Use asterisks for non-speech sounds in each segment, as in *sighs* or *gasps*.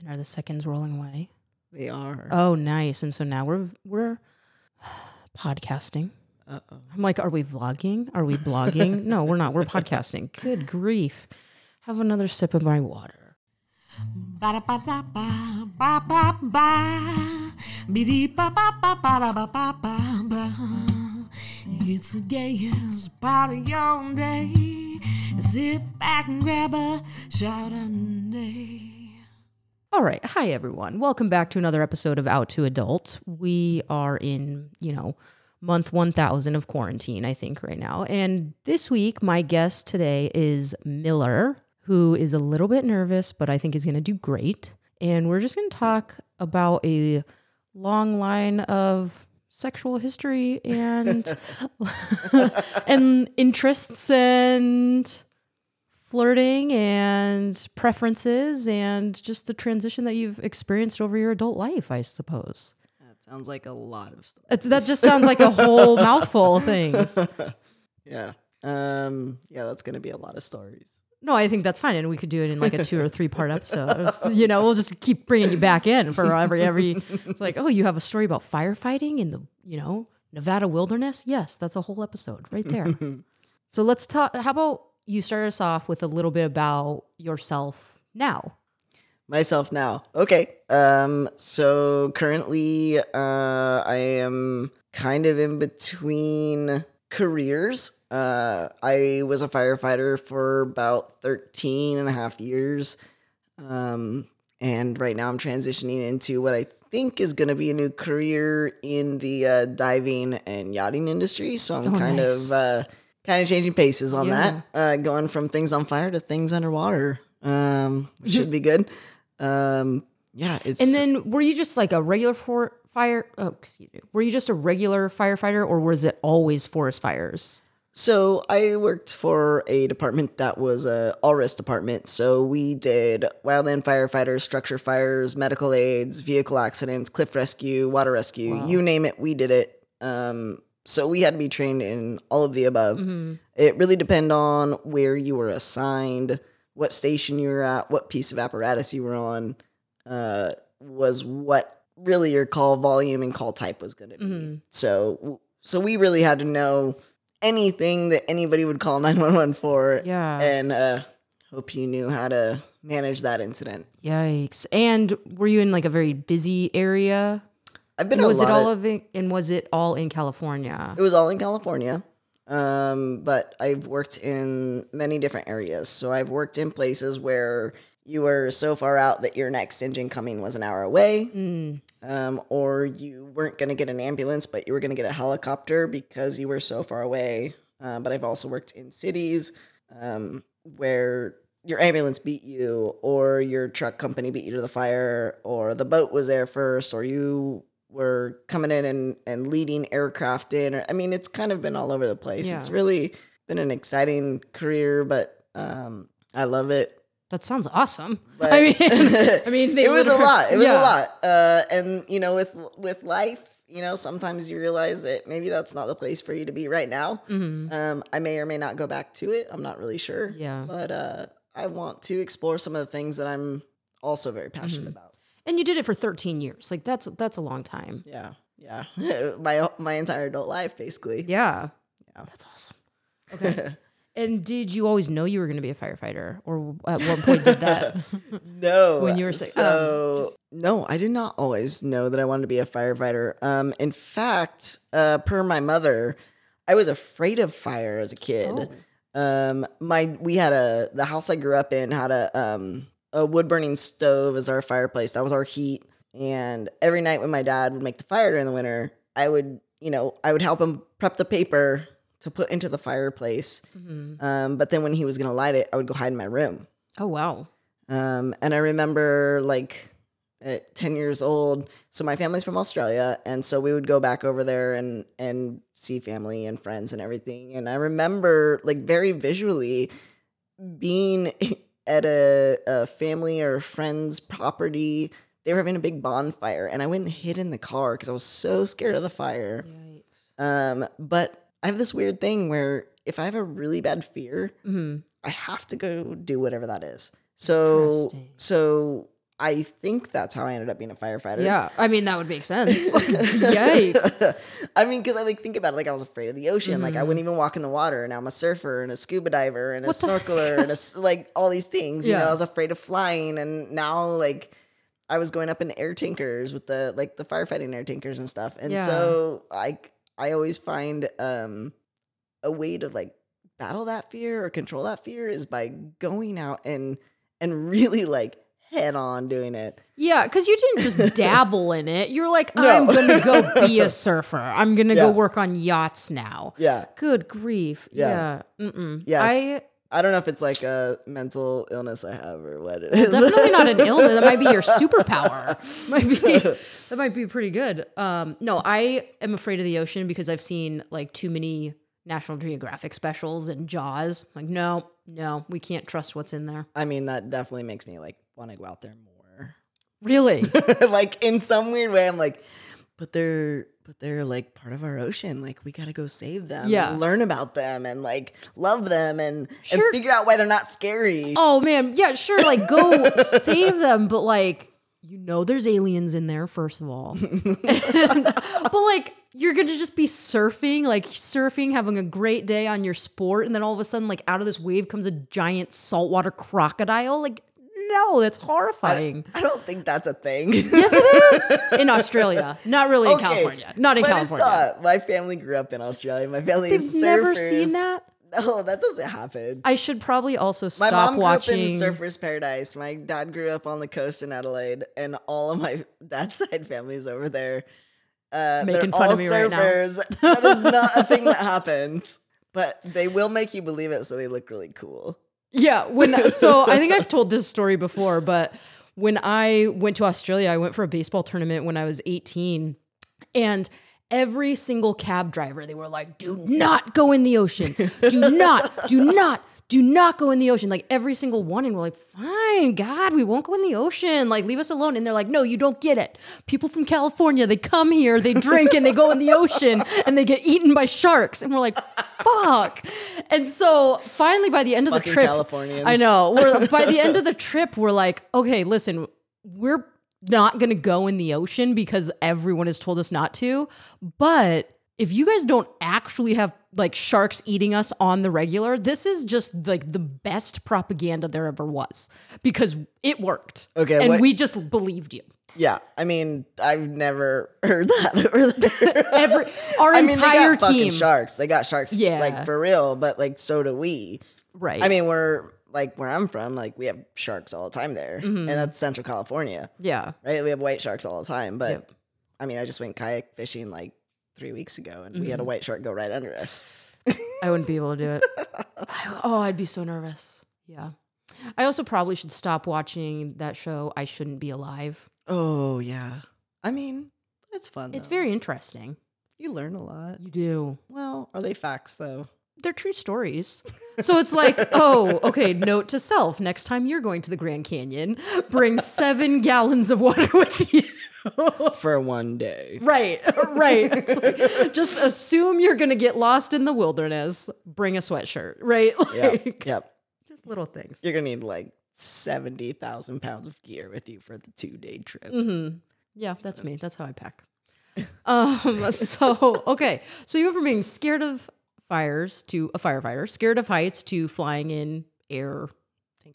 And are the seconds rolling away? They are. Oh, nice. And so now we're we're *sighs* podcasting. Uh oh. I'm like, are we vlogging? Are we blogging? *laughs* no, we're not. We're podcasting. Good grief. Have another sip of my water. It's the gayest part of your day. Sit back and grab a Chardonnay. All right. Hi, everyone. Welcome back to another episode of Out to Adult. We are in, you know, month 1000 of quarantine, I think, right now. And this week, my guest today is Miller, who is a little bit nervous, but I think is going to do great. And we're just going to talk about a long line of sexual history and *laughs* and interests and flirting and preferences and just the transition that you've experienced over your adult life, I suppose. That sounds like a lot of stuff. It's, that just sounds like a whole *laughs* mouthful of things. *laughs* Yeah. Um. Yeah, that's gonna be a lot of stories. No, I think that's fine, and we could do it in like a two or three part episode. You know, we'll just keep bringing you back in for every every. It's like, oh, you have a story about firefighting in the you know Nevada wilderness. Yes, that's a whole episode right there. *laughs* so let's talk. How about you start us off with a little bit about yourself now? Myself now. Okay. Um. So currently, uh, I am kind of in between careers. Uh, I was a firefighter for about 13 and a half years. Um, and right now I'm transitioning into what I think is going to be a new career in the uh, diving and yachting industry. So I'm Oh, kind nice. of uh, kind of changing paces on Yeah. that, uh, going from things on fire to things underwater, um, which should be good. Um, yeah, it's And then were you just like a regular for fire? Oh, excuse me. Were you just a regular firefighter, or was it always forest fires? So I worked for a department that was a all risk department. So we did wildland firefighters, structure fires, medical aids, vehicle accidents, cliff rescue, water rescue, you name it, we did it. Um, so we had to be trained in all of the above. It really depended on where you were assigned, what station you were at, what piece of apparatus you were on, uh, was what really your call volume and call type was going to be. So, so we really had to know anything that anybody would call *laughs* 911 for. Yeah. And uh, hope you knew how to manage that incident. Yikes! And were you in like a very busy area? I've been And was it all of, it? And was it all in California? it was all in California. Um, but I've worked in many different areas. So I've worked in places where you were so far out that your next engine coming was an hour away. Mm. Um, or you weren't going to get an ambulance, but you were going to get a helicopter because you were so far away. Uh, but I've also worked in cities um, where your ambulance beat you, or your truck company beat you to the fire, or the boat was there first, or you were coming in and, and leading aircraft in. Or, I mean, it's kind of been all over the place. Yeah. It's really been an exciting career, but um, I love it. That sounds awesome. *laughs* But- *laughs* I mean, I mean, it was a lot. It was yeah. a lot. Uh, and you know, with with life, you know, sometimes you realize that maybe that's not the place for you to be right now. Um, I may or may not go back to it. I'm not really sure. Mm-hmm. Yeah. But uh, I want to explore some of the things that I'm also very passionate Mm-hmm. about. And you did it for 13 years. Like that's that's a long time. Yeah, yeah. *laughs* my my entire adult life, basically. Yeah. Yeah. That's awesome. Okay. *laughs* and did you always know you were going to be a firefighter, or at what point did that? *laughs* No. When you were saying- so um, no, I did not always know that I wanted to be a firefighter. Um, in fact, uh, per my mother, I was afraid of fire as a kid. Oh. Um, my we had a the house I grew up in had a um a wood burning stove as our fireplace. That was our heat. And every night when my dad would make the fire during the winter, I would you know I would help him prep the paper to put into the fireplace. Mhm. Um, but then when he was gonna light it, I would go hide in my room. Oh wow. Um, and I remember like at 10 years old. So my family's from Australia. And so we would go back over there and, and see family and friends and everything. And I remember like very visually being *laughs* at a, a family or a friend's property. They were having a big bonfire and I went and hid in the car because I was so scared of the fire. Um, but I have this weird thing where if I have a really bad fear, hmm I have to go do whatever that is. So so I think that's how I ended up being a firefighter. Yeah, I mean that would make sense. *laughs* Yikes! I mean, because I like think about it, like I was afraid of the ocean. Like I wouldn't even walk in the water, and now I'm a surfer and a scuba diver and a Mm-hmm. What snorkeler *laughs* and a like all these things. You know, Yeah. I was afraid of flying, and now like I was going up in air tankers with the like the firefighting air tankers and stuff. And Yeah. so like I always find um a way to like battle that fear or control that fear is by going out and and really like head on doing it. Yeah, because you didn't just *laughs* dabble in it. You're like, No. I'm gonna go be a *laughs* surfer. I'm gonna go work on yachts now. Yeah. Good grief. Yeah. Yeah. Mm-mm. Yes. I I don't know if it's like a mental illness I have or what it is. definitely not an *laughs* illness. That might be your superpower. Might be that might be pretty good. Um, no, I am afraid of the ocean because I've seen like too many National Geographic specials and Jaws. Like, no, no, we can't trust what's in there. I mean, that definitely makes me like want to go out there more. Really? *laughs* like in some weird way, I'm like, but they're but they're like part of our ocean. Like we gotta go save them. and Yeah. learn about them and like love them and Sure. and figure out why they're not scary. oh man, yeah, sure. Like, go *laughs* save them, but like, you know, there's aliens in there. First of all, *laughs* but like. You're gonna just be surfing, like surfing, having a great day on your sport, and then all of a sudden, like out of this wave comes a giant saltwater crocodile. Like, no, that's horrifying. I don't think that's a thing. Yes, it is *laughs* in Australia, not really in Okay, California. Not in California. not. My family grew up in Australia. My family They've is never surfers. seen that? No, that doesn't happen. I should probably also stop My stop mom grew watching. up in Surfers Paradise. My dad grew up on the coast in Adelaide, and all of my *laughs* dad's side families over there. Uh, Making fun all of me right now. surfers. that is not a thing that happens, but they will make you believe it, so they look really cool. Yeah, when so *laughs* I think I've told this story before, but when I went to Australia, I went for a baseball tournament when I was 18 and every single cab driver they were like, "Do not go in the ocean. Do not. Do not. Do not go in the ocean." Like every single one and we're like, "Fine, God, we won't go in the ocean. Like leave us alone." And they're like, "No, you don't get it. People from California, they come here, they drink and they go in the ocean and they get eaten by sharks." And we're like, "Fuck." And so finally by the end of the trip, Californians. I know. We're *laughs* by the end of the trip, we're like, okay, listen, we're not gonna go in the ocean because everyone has told us not to. But if you guys don't actually have like sharks eating us on the regular, this is just like the best propaganda there ever was because it worked. Okay, and what- we just believed you. Yeah, I mean, I've never *laughs* heard that *laughs* over there. *laughs* Every our I mean, entire they got fucking team, sharks. They got sharks, Yeah. like for real. But like, so do we. right? I mean, we're like where I'm from. Like, we have sharks all the time there, Mm-hmm. and that's Central California. yeah, right? We have white sharks all the time, but Yep. I mean, I just went kayak fishing like three weeks ago, and we Mm-hmm. had a white shark go right under us. I wouldn't be able to do it. I- oh, I'd be so nervous. Yeah. I also probably should stop watching that show. I shouldn't be alive. Oh yeah, I mean, it's fun. It's though. very interesting. you learn a lot. You do. Well, are they facts though? They're true stories. So it's like, *laughs* oh, okay, note to self next time you're going to the Grand Canyon, bring seven gallons of water with you. *laughs* For one day. right, right. Like, *laughs* just assume you're going to get lost in the wilderness. Bring a sweatshirt, right? Yep. *laughs* Like, yep. just little things. You're gonna need like seventy thousand pounds of gear with you for the two day trip. Mm-hmm. Yeah, that's me. That's how I pack. um. So okay. So you went from being scared of fires to a firefighter, scared of heights to flying in air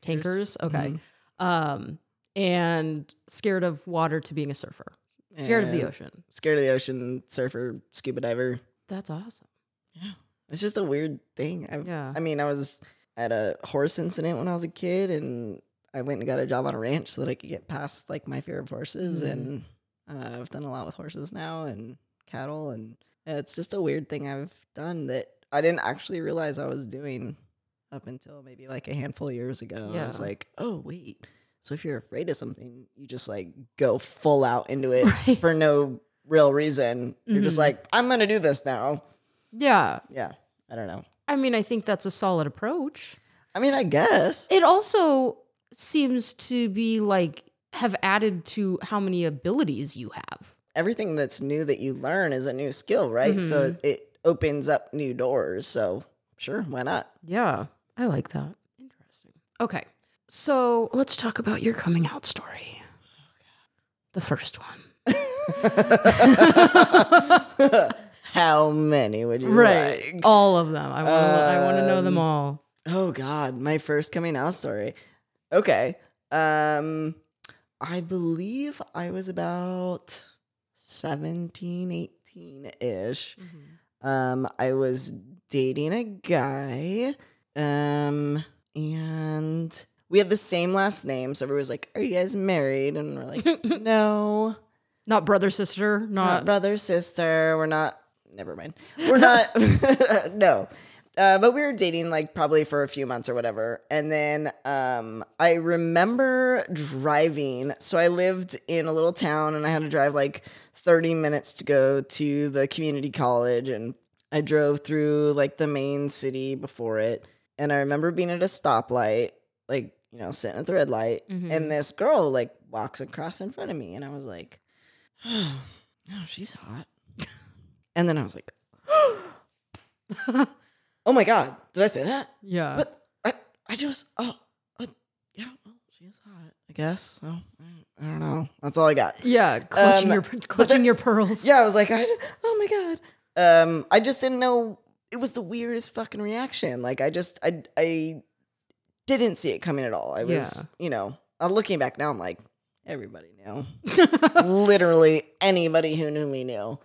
tankers. Okay. Um. And scared of water to being a surfer. Scared of the ocean. Scared of the ocean, surfer, scuba diver. That's awesome. Yeah. It's just a weird thing. I've, Yeah. I mean, I was at a horse incident when I was a kid, and I went and got a job on a ranch so that I could get past like my fear of horses. Mhm. And uh, I've done a lot with horses now and cattle, and it's just a weird thing I've done that I didn't actually realize I was doing up until maybe like a handful of years ago. I was like, oh wait. So if you're afraid of something, you just like go full out into it *laughs* Right. for no real reason. You're just Mhm. like, I'm gonna do this now. Yeah. Yeah. I don't know. I mean, I think that's a solid approach. I mean, I guess. It also seems to be like have added to how many abilities you have. Everything that's new that you learn is a new skill, right? So Mm-hmm. it opens up new doors. So sure, why not? Yeah, I like that. Interesting. Okay. So let's talk about your coming out story. The first one. *laughs* How many would you like? All of them. I want to I want to know them all. Oh God, my first coming out story. Okay. Um I believe I was about 17, 18 ish. Um I was dating a guy. Um and we had the same last name, so everyone was like, Are you guys married? And we're like, *laughs* No. Not brother sister, Not not brother, sister. We're not. Never mind. We're not. *laughs* no. Uh, but we were dating like probably for a few months or whatever. And then um, I remember driving. So I lived in a little town and I had to drive like 30 minutes to go to the community college. And I drove through like the main city before it. And I remember being at a stoplight, like, you know, sitting at the red light. And this girl like walks across in front of me. And I was like, *sighs* oh, she's hot. *laughs* And then I was like, *gasps* *gasps* oh my God, did I say that? yeah. But I, I just, oh, uh, yeah, well, she's hot, I guess. So, I, I don't know. That's all I got. yeah, clutching Um, your clutching then- your pearls. Yeah, I was like, I, oh my God. Um, I just didn't know. It was the weirdest fucking reaction. Like, I just, I, I didn't see it coming at all. I was, you know, uh, looking back now, I'm like, everybody knew. *laughs* Literally anybody who knew me knew.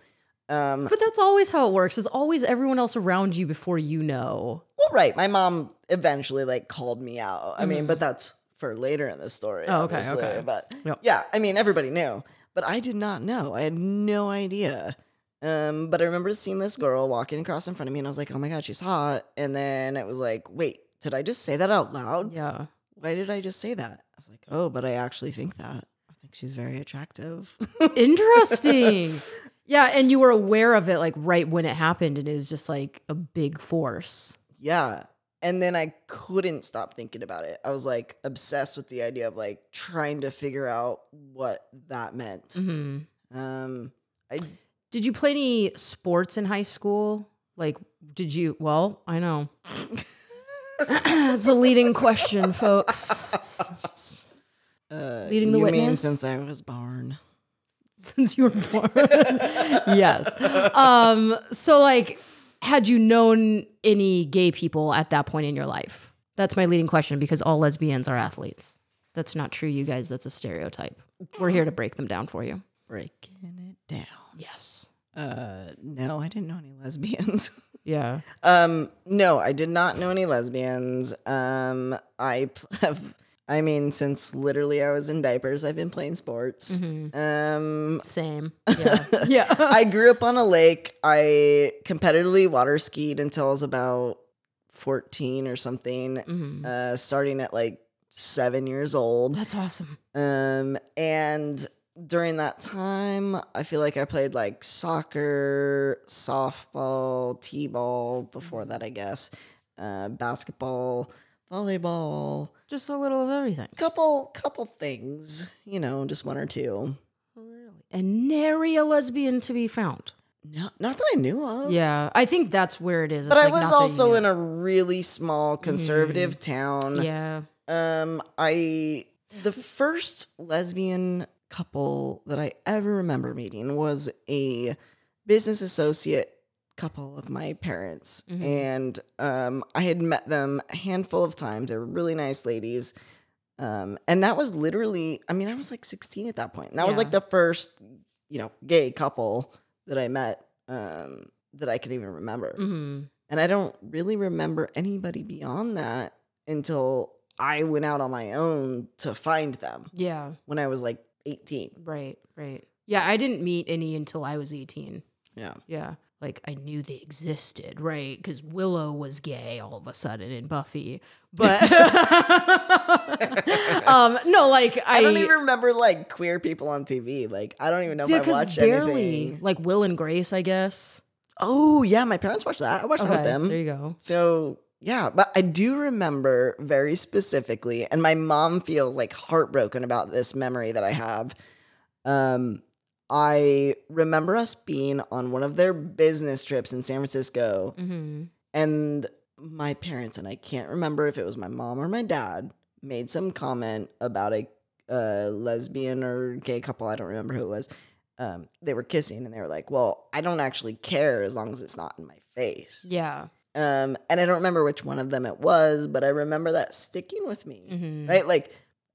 Um, But that's always how it works. It's always everyone else around you before you know. Well, right. My mom eventually like called me out. I mean, but that's for later in the story. Mm-hmm. Oh, okay, obviously. okay. But Yep. yeah, I mean, everybody knew, but I did not know. I had no idea. Um, but I remember seeing this girl walking across in front of me, and I was like, "Oh my god, she's hot!" And then it was like, "Wait, did I just say that out loud? Yeah. Why did I just say that?" I was like, "Oh, but I actually think that. I think she's very attractive." *laughs* Interesting. yeah, and you were aware of it like right when it happened, and it was just like a big force. Yeah. And then I couldn't stop thinking about it. I was like obsessed with the idea of like trying to figure out what that meant. Mm-hmm. Um, I Did you play any sports in high school? Like, did you? Well, I know. *laughs* *laughs* That's a leading question, folks. uh, Leading the you mean witness? since I was born? Since you were born, *laughs* yes. Um. So, like, had you known any gay people at that point in your life? That's my leading question because all lesbians are athletes. That's not true, you guys. That's a stereotype. We're here to break them down for you. Breaking it down. Yes. Uh, no, I didn't know any lesbians. *laughs* Yeah. um, no, I did not know any lesbians. Um, I have. I mean, since literally I was in diapers, I've been playing sports. Mm-hmm. Um, Same. *laughs* Yeah. yeah. *laughs* I grew up on a lake. I competitively water skied until I was about 14 or something, Mhm. uh, starting at like seven years old. That's awesome. Um, and during that time, I feel like I played like soccer, softball, t ball before that, I guess, uh, basketball, volleyball, Just a little of everything. couple, couple things, you know, just one or two. Really? And nary a lesbian to be found. No, not that I knew of. Yeah, I think that's where it is. But It's I like was not also in a really small conservative town. Yeah. Um, I the first lesbian couple that I ever remember meeting was a business associate couple of my parents, Mhm. and um, I had met them a handful of times. They were really nice ladies. Um, and that was literally, I mean, I was like 16 at that point. And that was like the first, you know, gay couple that I met um, that I could even remember. hmm And I don't really remember anybody beyond that until I went out on my own to find them Yeah. when I was like 18. Right. Right. Yeah. I didn't meet any until I was 18. Yeah. Yeah. Like I knew they existed, right? Because Willow was gay all of a sudden in Buffy, but *laughs* *laughs* um, no, like I, I, don't even remember like queer people on TV. Like I don't even know Dude, if I watched barely anything. like Will and Grace, I guess. Oh yeah, my parents watched that. I watched that with them. there you go. So yeah, but I do remember very specifically, and my mom feels like heartbroken about this memory that I have. Um, I remember us being on one of their business trips in San Francisco, hmm and my parents and I can't remember if it was my mom or my dad made some comment about a uh, lesbian or gay couple. I don't remember who it was. Um, they were kissing and they were like, "Well, I don't actually care as long as it's not in my face." Yeah. Um, and I don't remember which one of them it was, but I remember that sticking with me. Mhm. Right, like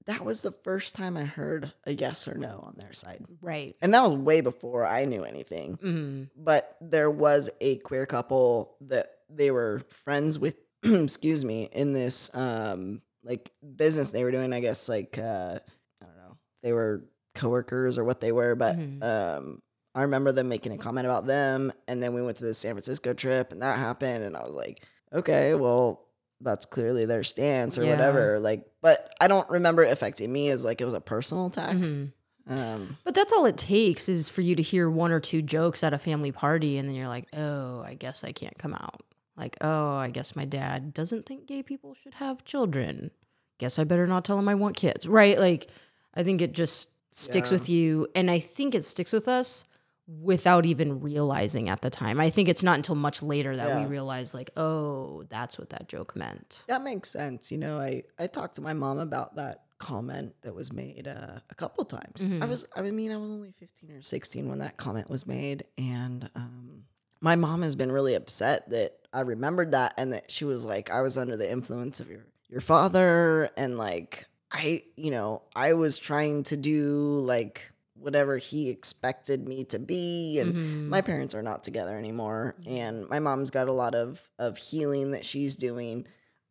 that was the first time I heard a yes or no on their side, Right. and that was way before I knew anything Mm. but there was a queer couple that they were friends with *clears throat* excuse me in this um like business they were doing i guess like uh i don't know they were coworkers or what they were but Mhm. um i remember them making a comment about them and then we went to the san francisco trip and that happened and i was like okay well that's clearly their stance or Yeah. whatever like but i don't remember it affecting me as like it was a personal attack Mhm. um But that's all it takes is for you to hear one or two jokes at a family party, and then you're like, oh, I guess I can't come out. Like, oh, I guess my dad doesn't think gay people should have children. Guess I better not tell him I want kids. Right? Like, I think it just sticks Yeah. with you. And I think it sticks with us without even realizing at the time. I think it's not until much later that Yeah. we realize, like, oh, that's what that joke meant. That makes sense. You know, I I talked to my mom about that comment that was made uh, a couple times. I was I mean I was only 15 or 16 when that comment was made and um my mom has been really upset that I remembered that and that she was like I was under the influence of your your father and like I you know, I was trying to do like whatever he expected me to be and Mhm. my parents are not together anymore and my mom's got a lot of of healing that she's doing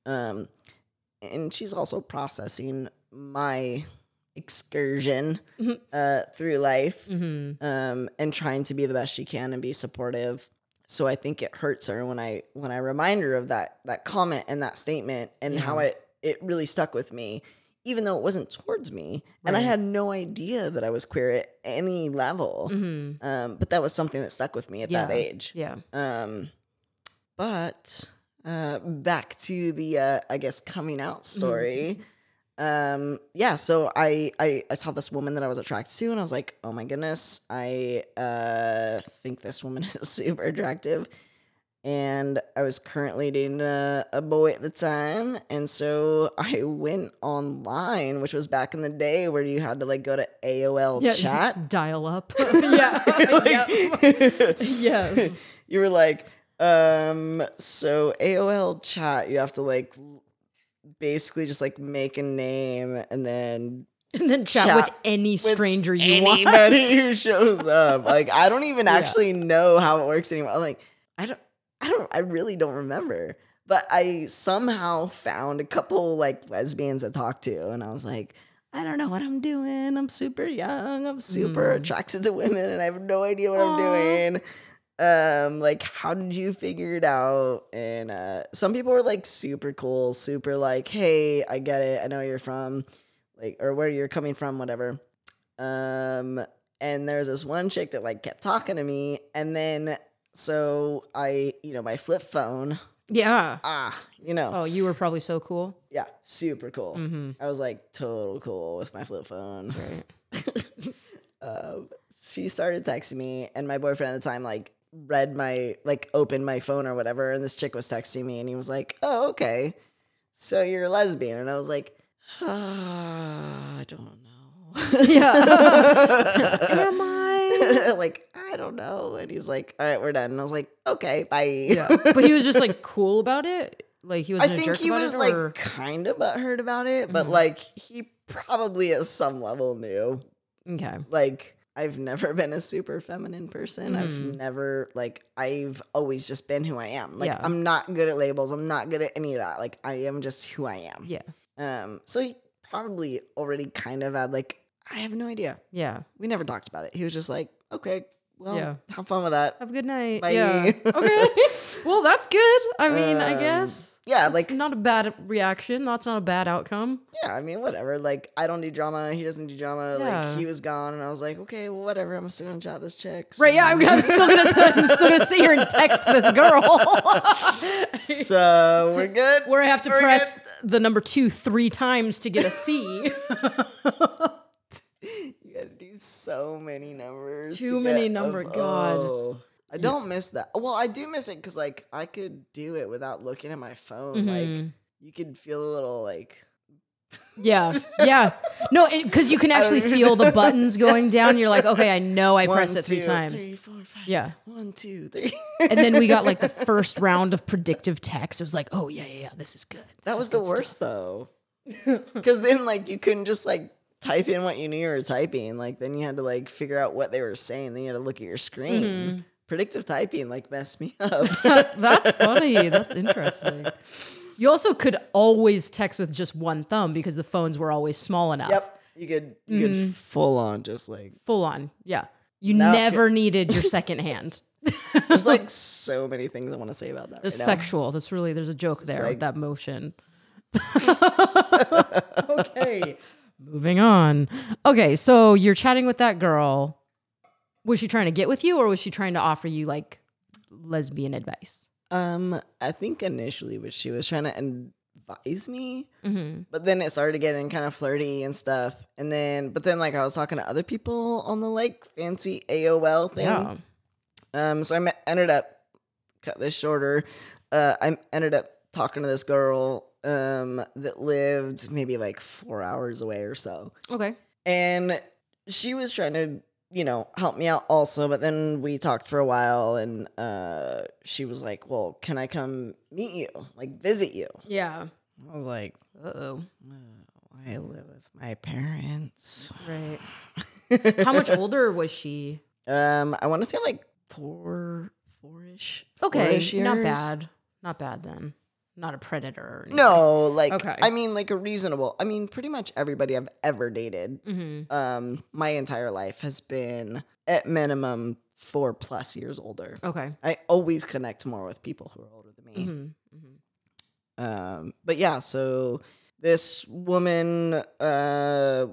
um and she's also processing my excursion Mhm. uh through life Mhm. um and trying to be the best she can and be supportive so i think it hurts her when i when i remind her of that that comment and that statement and how it it really stuck with me even though it wasn't towards me and i had no idea that i was queer at any level Mhm. um, but that was something that stuck with me at that age. Yeah. Um, but uh, back to the, uh, I guess, coming out story. Um, yeah, so I, I I saw this woman that I was attracted to, and I was like, oh my goodness, I uh, think this woman *laughs* is super attractive. And I was currently dating a, a boy at the time, and so *laughs* I went online, which was back in the day where you had to like go to AOL Yeah. chat Dial up. *laughs* *laughs* yeah. Yep. Yes. you were like, um, so AOL chat, you have to like basically just like make a name and then And then chat, Chat with any stranger you want. anybody who shows up. Like, I don't even Yeah. actually know how it works anymore. Like, I don't, I don't, I really don't remember. But I somehow found a couple like lesbians to talk to, and I was like, I don't know what I'm doing. I'm super young. I'm super Mm. attracted to women, and I have no idea what I'm doing. Um, like, how did you figure it out? And uh, some people were like super cool, super like, hey, I get it. I know where you're from, like, or where you're coming from, whatever. Um, and there's this one chick that like kept talking to me, and then so I, you know, my flip phone, Yeah. ah, you know, Oh, you were probably so cool. yeah, super cool. Mm-hmm. I was like total cool with my flip phone. Right. *laughs* um, she started texting me, and my boyfriend at the time like read my like opened my phone or whatever, and this chick was texting me, and he was like, "Oh, okay, so you're a lesbian," and I was like, ah, "I don't know." Yeah. *laughs* *laughs* Am I? *laughs* like I don't know, and he was like, "All right, we're done," and I was like, "Okay, bye." Yeah. But he was just like cool about it. Like he *laughs* I wasn't a think he was it, like or- kind of butthurt about it, but Mhm. like he probably at some level knew. okay. like I've never been a super feminine person. I've Mhm. never like I've always just been who I am. Like Yeah. I'm not good at labels. I'm not good at any of that. Like I am just who I am. Yeah. Um so he probably already kind of had like I have no idea. Yeah. We never talked about it. He was just like, "Okay, well, Yeah. have fun with that." Have a good night. Bye. Yeah. *laughs* Okay. well, that's good. I mean, I Um, guess. yeah, like- not a bad reaction. That's not a bad outcome. Yeah, I mean, whatever. Like I don't do drama. He doesn't do drama. Yeah. Like he was gone and I was like, "Okay, well, whatever. I'm still going to chat this chick." Right. Yeah. I'm, I'm still gonna. I'm still gonna sit here and text this girl. *laughs* so we're good. Where I have to We're press the number two three times to get a C. *laughs* You gotta do so many numbers. Too to many number- God. I don't miss that. Well, I do miss it because like I could do it without looking at my phone. Mhm. Like you could feel a little like Yeah, yeah. No, because you can *laughs* actually feel the buttons *laughs* going down. You're like, okay, I know I pressed One, it three two, times. three, four, five. Yeah. One, two, three. And then we got like the *laughs* first round of predictive text. It was like, oh yeah, yeah, yeah this is good. That was the good stuff. worst though. Because then, like, you couldn't just like type in what you knew you were typing. Like, then you had to like figure out what they were saying. Then you had to look at your screen. Mm-hmm. Predictive typing like messed me up. *laughs* That's *laughs* funny. That's interesting. You also could always text with just one thumb because the phones were always small enough. yep, you could you Mm-hmm. could full on just like Full on. Yeah. You Now- never needed your second *laughs* hand. there's like so many things I want to say about that. It's right now. sexual. That's really there's a joke there like- with that motion. okay. Moving on. Okay, so you're chatting with that girl. Was she trying to get with you or was she trying to offer you like lesbian advice? Um, I think initially, what she was trying to advise me, Mm-hmm. but then it started getting kind of flirty and stuff. And then, but then, like, I was talking to other people on the like fancy AOL thing. Yeah. Um, so I me- ended up cut this shorter. Uh, I ended up talking to this girl um that lived maybe like four hours away or so, Okay. and she was trying to you know help me out also. But then we talked for a while, and uh, she was like, "Well, can I come meet you, like visit you?" Yeah. I was like, Uh oh. "I live with my parents." Right. *laughs* How much older was she? Um, I want to say like four, four-ish. Okay. four-ish Not bad. Not bad then. Not a predator. Or. No, like Okay. I mean, like a reasonable. I mean, pretty much everybody I've ever dated, Mm-hmm. um, my entire life has been at minimum four plus years older. Okay. I always connect more with people who are older than me. Mm-hmm. Um, but yeah, so this woman, uh,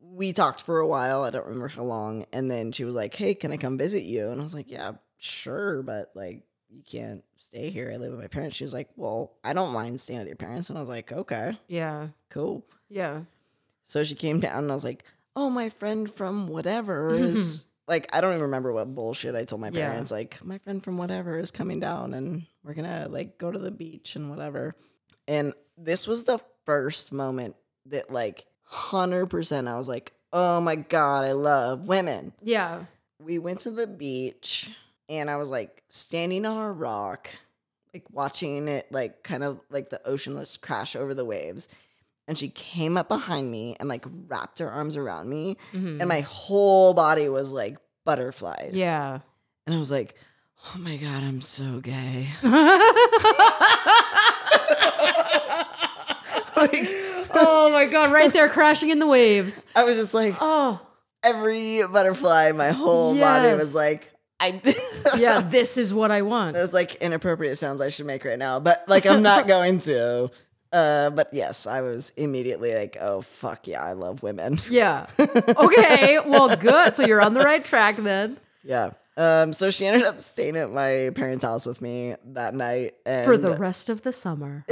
we talked for a while. I don't remember how long, and then she was like, "Hey, can I come visit you?" And I was like, "Yeah, sure, but like." You can't stay here. I live with my parents. She was like, Well, I don't mind staying with your parents. And I was like, Okay. Yeah. cool. Yeah. So she came down and I was like, oh, my friend from whatever *laughs* is like, I don't even remember what bullshit I told my Yeah. parents. Like, my friend from whatever is coming down and we're going to like go to the beach and whatever. And this was the first moment that like 100% I was like, oh my God, I love women. Yeah. We went to the beach and I was like standing on a rock, like watching it, like kind of like the ocean let's crash over the waves. And she came up behind me and like wrapped her arms around me, and mm-hmm. my whole body was like butterflies. Yeah. And I was like, oh my God, I'm so gay. *laughs* *laughs* like, oh my god! Right there, crashing in the waves. I was just like, Oh. every butterfly, my whole body was like, I. *laughs* Yeah. This is what I want. Those like inappropriate sounds I should make right now, but like I'm not *laughs* going to. Uh, but yes, I was immediately like, oh fuck yeah, I love women. *laughs* Yeah. Okay. Well, good. So you're on the right track then. yeah. Um, so she ended up staying at my parents' house with me that night, and For the rest of the summer.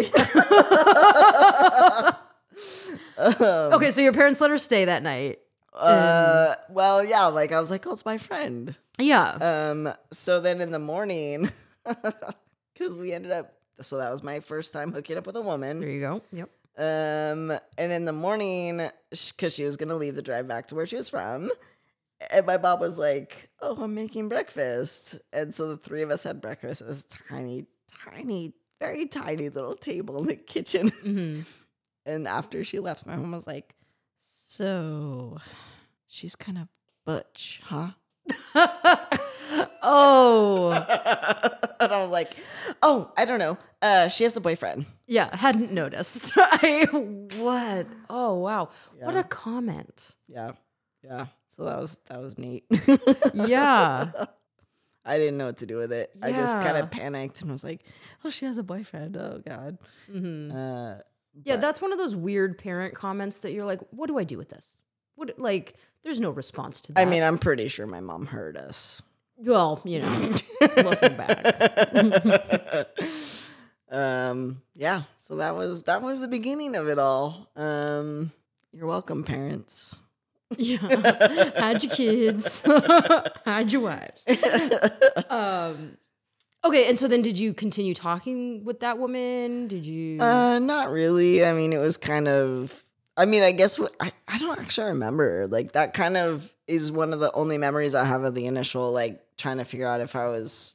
Um, okay, so your parents let her stay that night. uh, well, yeah, like I was like, oh, it's my friend. Yeah. Um, so then in the morning, *laughs* because we ended up, so that was my first time hooking up with a woman. there you go. Yep. Um, and in the morning, because she was gonna leave the drive back to where she was from, and my mom was like, "Oh, I'm making breakfast," and so the three of us had breakfast at this tiny, tiny, very tiny little table in the kitchen. *laughs* Mm-hmm. And after she left, my mom was like, "So, she's kind of butch, huh?" *laughs* Oh. *laughs* and I was like, "Oh, I don't know. Uh, she has a boyfriend." Yeah, hadn't noticed. *laughs* I what? Oh wow. What a comment. Yeah, yeah. So that was that was neat. Yeah. I didn't know what to do with it. I just kind of panicked and was like, "Oh, she has a boyfriend. Oh God." Uh, Yeah, that's one of those weird parent comments that you're like, what do I do with this? What like there's no response to that. I mean, I'm pretty sure my mom heard us. well, you know, looking back. *laughs* Um, yeah. So that was that was the beginning of it all. Um, you're welcome, parents. Yeah. *laughs* Had your kids. *laughs* Had your wives. Um Okay, and so then did you continue talking with that woman? Did you Uh, not really. I mean, it was kind of I mean, I guess I, I don't actually remember. Like that kind of is one of the only memories I have of the initial like trying to figure out if I was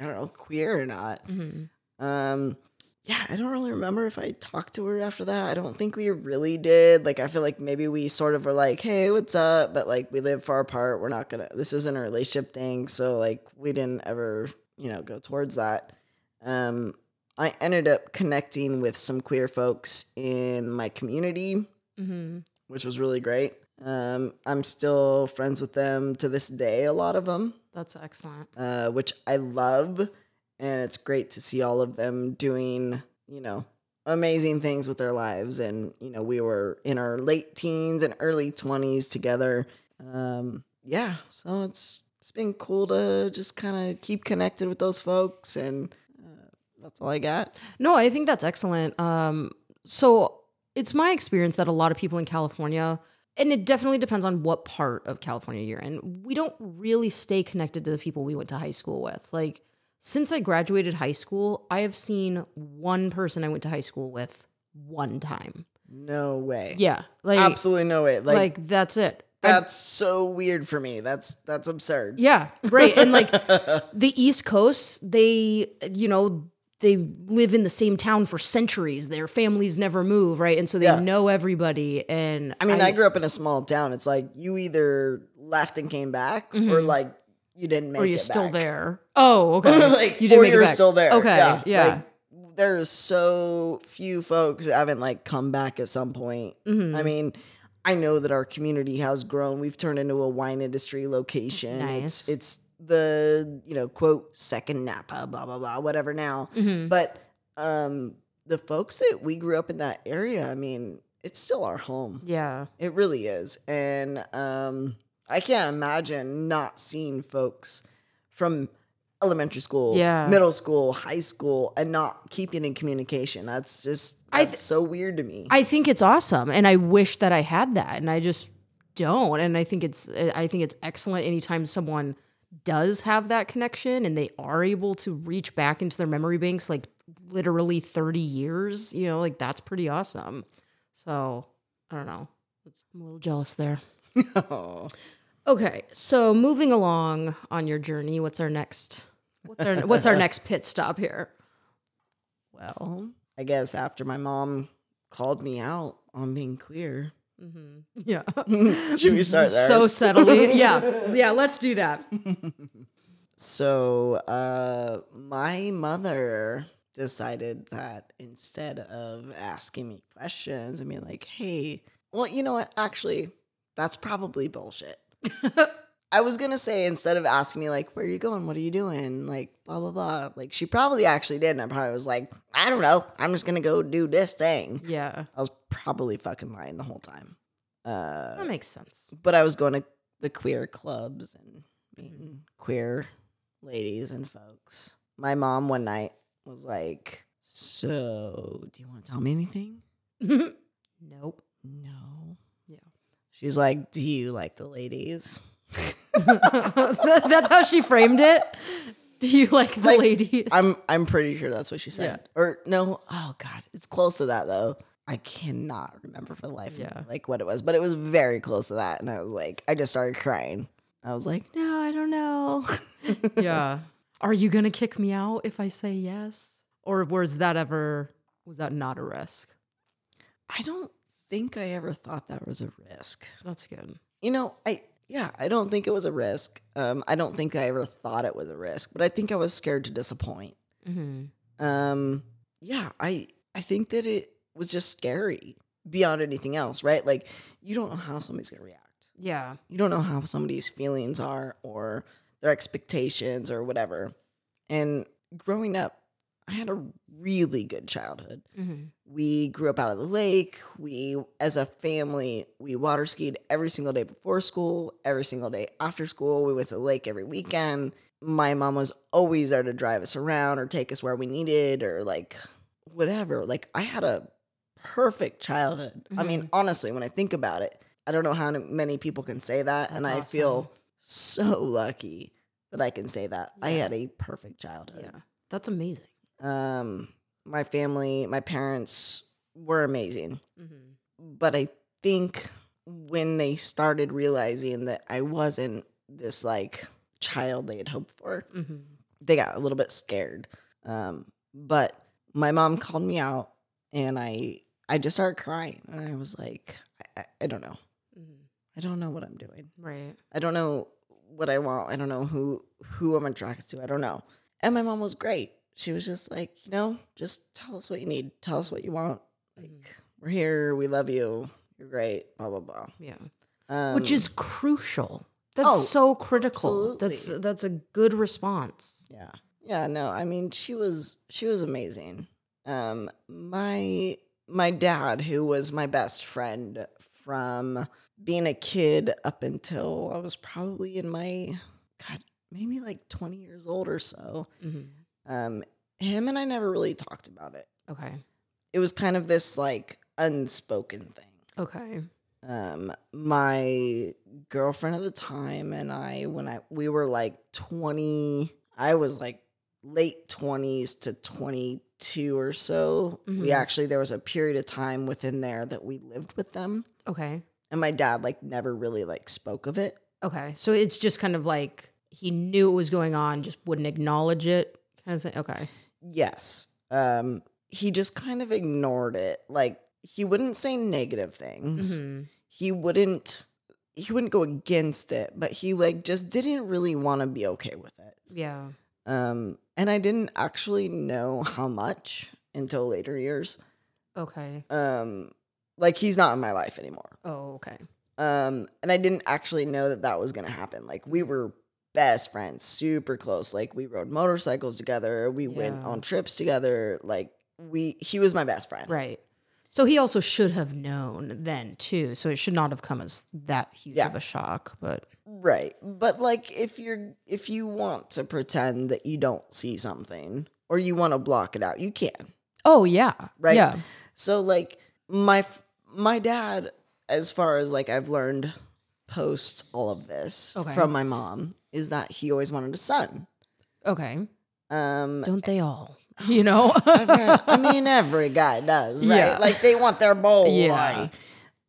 I don't know queer or not. Mm-hmm. Um, yeah, I don't really remember if I talked to her after that. I don't think we really did. Like I feel like maybe we sort of were like, "Hey, what's up?" But like we live far apart. We're not gonna. This isn't a relationship thing, so like we didn't ever you know go towards that. Um, I ended up connecting with some queer folks in my community Mm-hmm. which was really great. Um, I'm still friends with them to this day, a lot of them, That's excellent. uh, which I love. And it's great to see all of them doing, you know, amazing things with their lives. And, you know, we were in our late teens and early 20s together. Um, yeah, so it's it's been cool to just kind of keep connected with those folks. And uh, that's all I got. No, I think that's excellent. Um, so it's my experience that a lot of people in California, and it definitely depends on what part of California you're in, we don't really stay connected to the people we went to high school with. Like, since I graduated high school, I have seen one person I went to high school with one time. No way. Yeah. Like, Absolutely no way. like, that's it. That's so weird for me. That's that's absurd. Yeah, right. And like *laughs* the East Coast, they, you know, they live in the same town for centuries. Their families never move, right? And so they Yeah. know everybody. And I mean, I, grew up in a small town. It's like you either left and came back, or like you didn't make or you're still back. there. Oh, okay. *laughs* like you didn't make you're it back. still there. Okay, yeah. yeah. Like, there's so few folks that haven't like come back at some point. Mm-hmm. I mean, I know that our community has grown. We've turned into a wine industry location. Nice. It's it's the you know quote second Napa, blah blah blah, whatever now. Mm-hmm. But um, the folks that we grew up in that area, I mean, it's still our home. yeah. It really is. And um, I can't imagine not seeing folks from elementary school, Yeah. middle school, high school, and not keeping in communication. That's just that's th- so weird to me. I think it's awesome. And I wish that I had that. And I just don't. And I think it's I think it's excellent anytime someone does have that connection and they are able to reach back into their memory banks like literally 30 years, you know, like that's pretty awesome. So I don't know. I'm a little jealous there. Oh. *laughs* Okay, so moving along on your journey, what's our next what's our what's our next pit stop here? Well, I guess after my mom called me out on being queer, Yeah. should we start there? so subtly. Yeah. *laughs* Yeah, let's do that. So, uh, my mother decided that instead of asking me questions and being like, hey, well, you know what? Actually, that's probably bullshit. *laughs* I was gonna say instead of asking me like, where are you going? What are you doing? Like, blah blah blah. Like, she probably actually did, and I probably was like, I don't know. I'm just gonna go do this thing. Yeah. I was probably fucking lying the whole time. Uh, That makes sense. but I was going to the queer clubs and meeting queer ladies and folks. My mom one night was like, "So, do you want to tell me anything?" *laughs* Nope. No. Yeah. She's like, "Do you like the ladies?" *laughs* *laughs* That's how she framed it. Do you like the Like, ladies? I'm I'm pretty sure that's what she said. Yeah. Or no, oh god, it's close to that though. I cannot remember for the life of Yeah. me like what it was, but it was very close to that and I was like I just started crying. I was like, "No, I don't know." *laughs* yeah. Are you gonna kick me out if I say yes? Or was that ever was that not a risk? I don't think I ever thought that was a risk. That's good. You know, I yeah, I don't think it was a risk. Um, I don't think I ever thought it was a risk, but I think I was scared to disappoint. Mm-hmm. Um, yeah, I I think that it was just scary beyond anything else, right? Like you don't know how somebody's gonna react. Yeah. You don't know how somebody's feelings are or their expectations or whatever. And growing up, I had a really good childhood. Mm-hmm. We grew up out of the lake. We, as a family, we water skied every single day before school, every single day after school. We went to the lake every weekend. My mom was always there to drive us around or take us where we needed or like whatever. Like I had a perfect childhood. I mean, honestly, when I think about it, I don't know how many people can say that. and I feel so lucky that I can say that. I had a perfect childhood Yeah. That's amazing. Um my family my parents were amazing Mm-hmm. but I think when they started realizing that I wasn't this like child they had hoped for, Mm-hmm. they got a little bit scared. Um, but my mom called me out, and I I just started crying, and I was like, I, I, I don't know, Mm-hmm. I don't know what I'm doing. Right. I don't know what I want. I don't know who who I'm attracted to. I don't know. And my mom was great. She was just like, you know, just tell us what you need. Tell us what you want. Like Mhm. we're here. We love you. You're great. Blah blah blah. Yeah. Um, Which is crucial. That's oh, so critical. That's that's a good response. yeah yeah no. I mean, she was she was amazing. Um, my my dad, who was my best friend from being a kid up until I was probably in my God, maybe like 20 years old or so. Mm-hmm. Um him and i never really talked about it Okay. it was kind of this like unspoken thing Okay. um my girlfriend at the time and i when i we were like 20 i was like late 20s to 22 or so we Mhm. actually there was a period of time within there that we lived with them Okay. and my dad like never really like spoke of it Okay. So it's just kind of like he knew it was going on, just wouldn't acknowledge it, kind of thing. Okay. Yes. Um he just kind of ignored it. Like he wouldn't say negative things. Mhm. He wouldn't he wouldn't go against it, but he like just didn't really want to be okay with it. Yeah. Um and I didn't actually know how much until later years. Okay. Um like he's not in my life anymore. Oh, okay. Um and I didn't actually know that that was going to happen. Like we were best friends, super close. Like we rode motorcycles together, we went on trips together. Like we he was my best friend. Right. So he also should have known then too. So it should not have come as that huge Yeah. of a shock. But Right. But like if you're if you want to pretend that you don't see something or you want to block it out, you can. oh yeah, Right. Yeah. So like my my dad as far as like I've learned post all of this Okay. from my mom is that he always wanted a son. Okay. Um Don't they all? *sighs* You know. I *laughs* mean every guy does, right? Yeah. Like they want their boy. Yeah.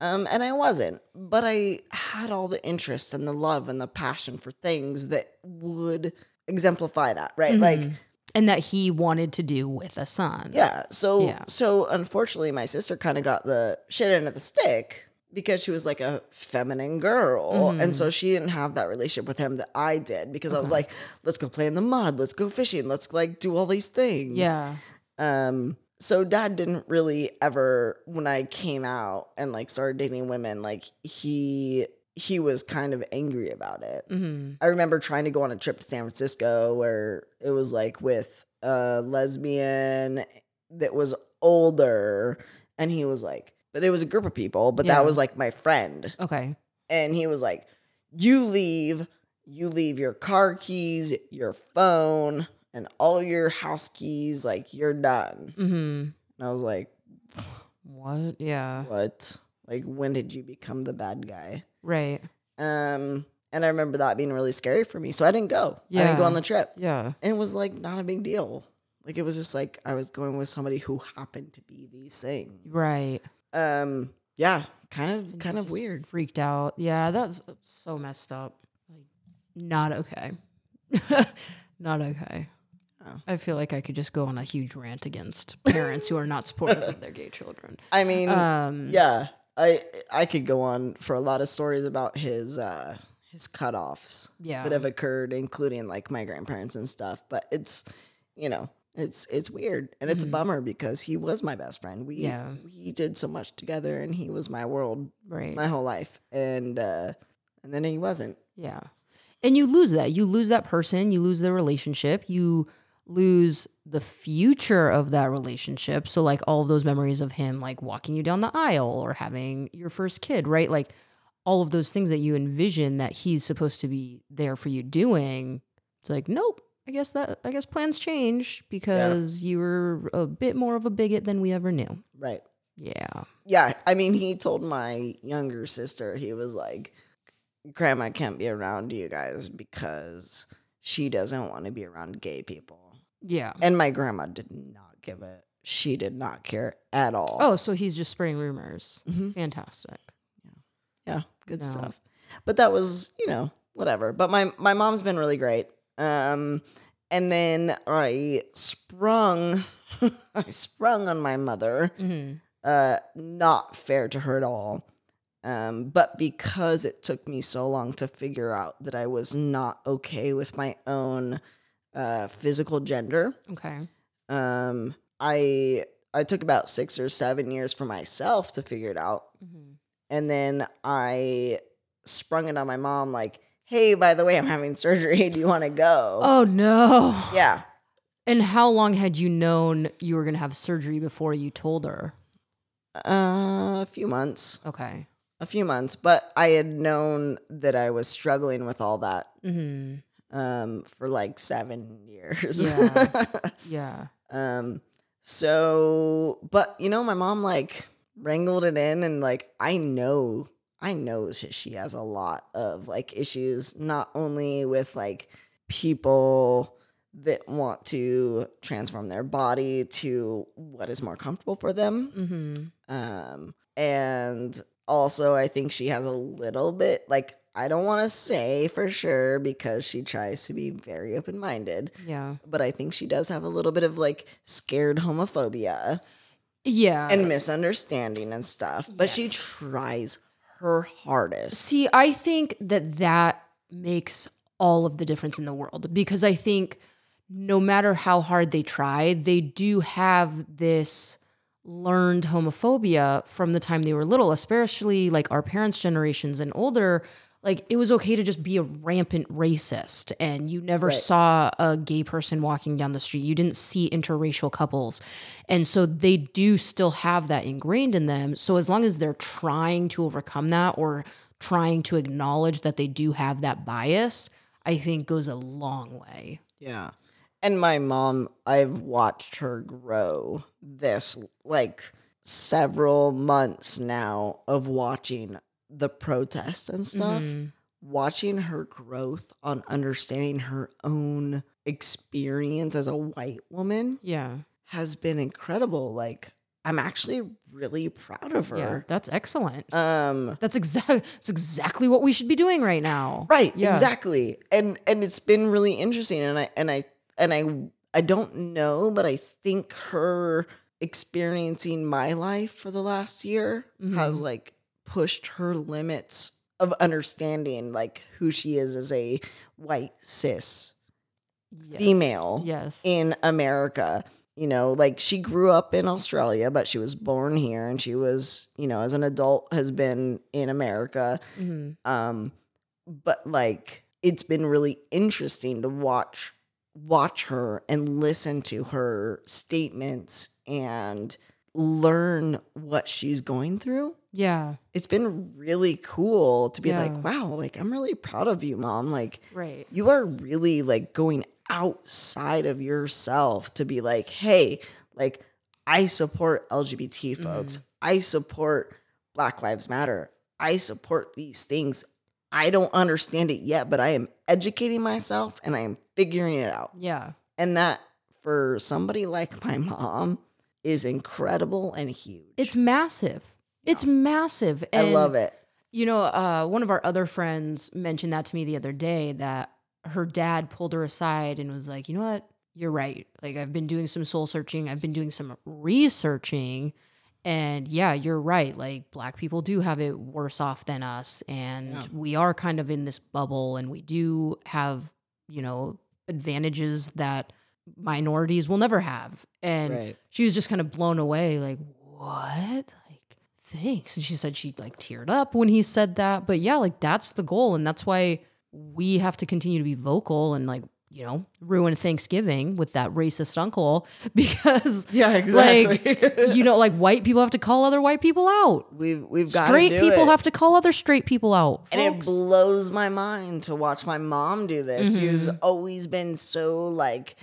Um, and I wasn't, but I had all the interest and the love and the passion for things that would exemplify that, right? Like, Mhm. and that he wanted to do with a son. yeah. So, Yeah. so unfortunately, my sister kind of got the shit end of the stick because she was like a feminine girl, and so she didn't have that relationship with him that I did because I was Mm-hmm. Like, let's go play in the mud, let's go fishing, let's like do all these things. Yeah. Um, so dad didn't really ever when I came out and like started dating women, like he he was kind of angry about it. hmm I remember trying to go on a trip to San Francisco where it was like with a lesbian that was older and he was like but it was a group of people, but Yeah. that was like my friend. Okay. And he was like, You leave, you leave your car keys, your phone, and all your house keys, like you're done. hmm And I was like, What? Yeah. what? Like, when did you become the bad guy? Right. Um, and I remember that being really scary for me. So I didn't go. I didn't go Yeah. on the trip. Yeah. And it was like not a big deal. Like it was just like I was going with somebody who happened to be these things. Right. Um, yeah, kind of kind of weird. Freaked out. Yeah, that's so messed up. Like, not okay. *laughs* not okay. Oh. I feel like I could just go on a huge rant against parents who are not supportive of their gay children. *laughs* I mean, Um, yeah, I I could go on for a lot of stories about his uh his cutoffs Yeah. that have occurred, including like my grandparents and stuff. But it's you know it's it's weird and it's a bummer because he was my best friend. We Mm-hmm. Yeah. we did so much together, and he was my world right. my whole life, and uh and then he wasn't. Yeah. And you lose that. You lose that person. You lose the relationship. You lose the future of that relationship. So, like, all of those memories of him, like, walking you down the aisle or having your first kid, right? Like, all of those things that you envision that he's supposed to be there for you doing. It's like, nope. I guess that, I guess plans change because you were a bit more of a bigot than we ever knew. Right. Yeah. Yeah, I mean, he told my younger sister, he was like, Grandma can't be around you guys because she doesn't want to be around gay people. Yeah. And my grandma did not give a she did not care at all. Oh, so he's just spreading rumors. Mm-hmm. Fantastic. Yeah. Yeah, good No. stuff. But that was, you know, whatever. But my my mom's been really great. Um and then I sprung *laughs* I sprung on my mother. Mm-hmm. Uh not fair to her at all. Um but because it took me so long to figure out that I was not okay with my own uh physical gender, Okay. um I I took about 6 or 7 years for myself to figure it out Mm-hmm. and then I sprung it on my mom like, "Hey, by the way, I'm having surgery. *laughs* Do you want to go?" Oh no. Yeah, And how long had you known you were going to have surgery before you told her? uh, a few months, Okay. a few months, but I had known that I was struggling with all that Mm-hmm. um for like seven years. Yeah. *laughs* Yeah. um. So, but you know, my mom like wrangled it in, and like I know, I know that she has a lot of like issues, not only with like people that want to transform their body to what is more comfortable for them. Mm-hmm. Um, and also, I think she has a little bit like I don't want to say for sure because she tries to be very open minded, Yeah. but I think she does have a little bit of like scared homophobia Yeah. and misunderstanding and stuff. But she tries her hardest. See, I think that that makes all of the difference in the world because I think no matter how hard they try, they do have this learned homophobia from the time they were little, especially like our parents' generations and older. Like it was okay to just be a rampant racist, and you never Right. saw a gay person walking down the street. You didn't see interracial couples. And so they do still have that ingrained in them. So as long as they're trying to overcome that or trying to acknowledge that they do have that bias, I think goes a long way. Yeah. And my mom, I've watched her grow this like several months now of watching the protests and stuff, Mm-hmm. watching her growth on understanding her own experience as a white woman Yeah. has been incredible. Like, I'm actually really proud of Yeah. her. That's excellent. Um, that's exactly that's exactly what we should be doing right now. right Yeah. exactly and and it's been really interesting and i and i and i i don't know but i think her experiencing my life for the last year has like pushed her limits of understanding like who she is as a white cis Yes. female Yes. in America. You know, like she grew up in Australia, but she was born here and she was, you know, as an adult has been in America. Mhm. Um but like it's been really interesting to watch watch her and listen to her statements and learn what she's going through. Yeah. It's been really cool to be Yeah. like, wow, like I'm really proud of you, mom. Like Right. you are really like going outside of yourself to be like, hey, like I support LGBT mm-hmm. folks. I support Black Lives Matter. I support these things. I don't understand it yet, but I am educating myself and I am figuring it out. Yeah. And that for somebody like my mom is incredible and huge. It's massive. It's massive. I love it. You know, uh, one of our other friends mentioned that to me the other day that her dad pulled her aside and was like, you know what? You're right. Like, I've been doing some soul searching, I've been doing some researching. And yeah, you're right. Like, black people do have it worse off than us. And we are kind of in this bubble and we do have, you know, advantages that minorities will never have. And Right. she was just kind of blown away, like, what? Thanks. And she said she like teared up when he said that. But yeah, like that's the goal. And that's why we have to continue to be vocal and like, you know, ruin Thanksgiving with that racist uncle *laughs* because Yeah, exactly. like you know, like white people have to call other white people out. We've we've got Straight do people it. have to call other straight people out. And it blows my mind to watch my mom do this. She's Mm-hmm. always been so like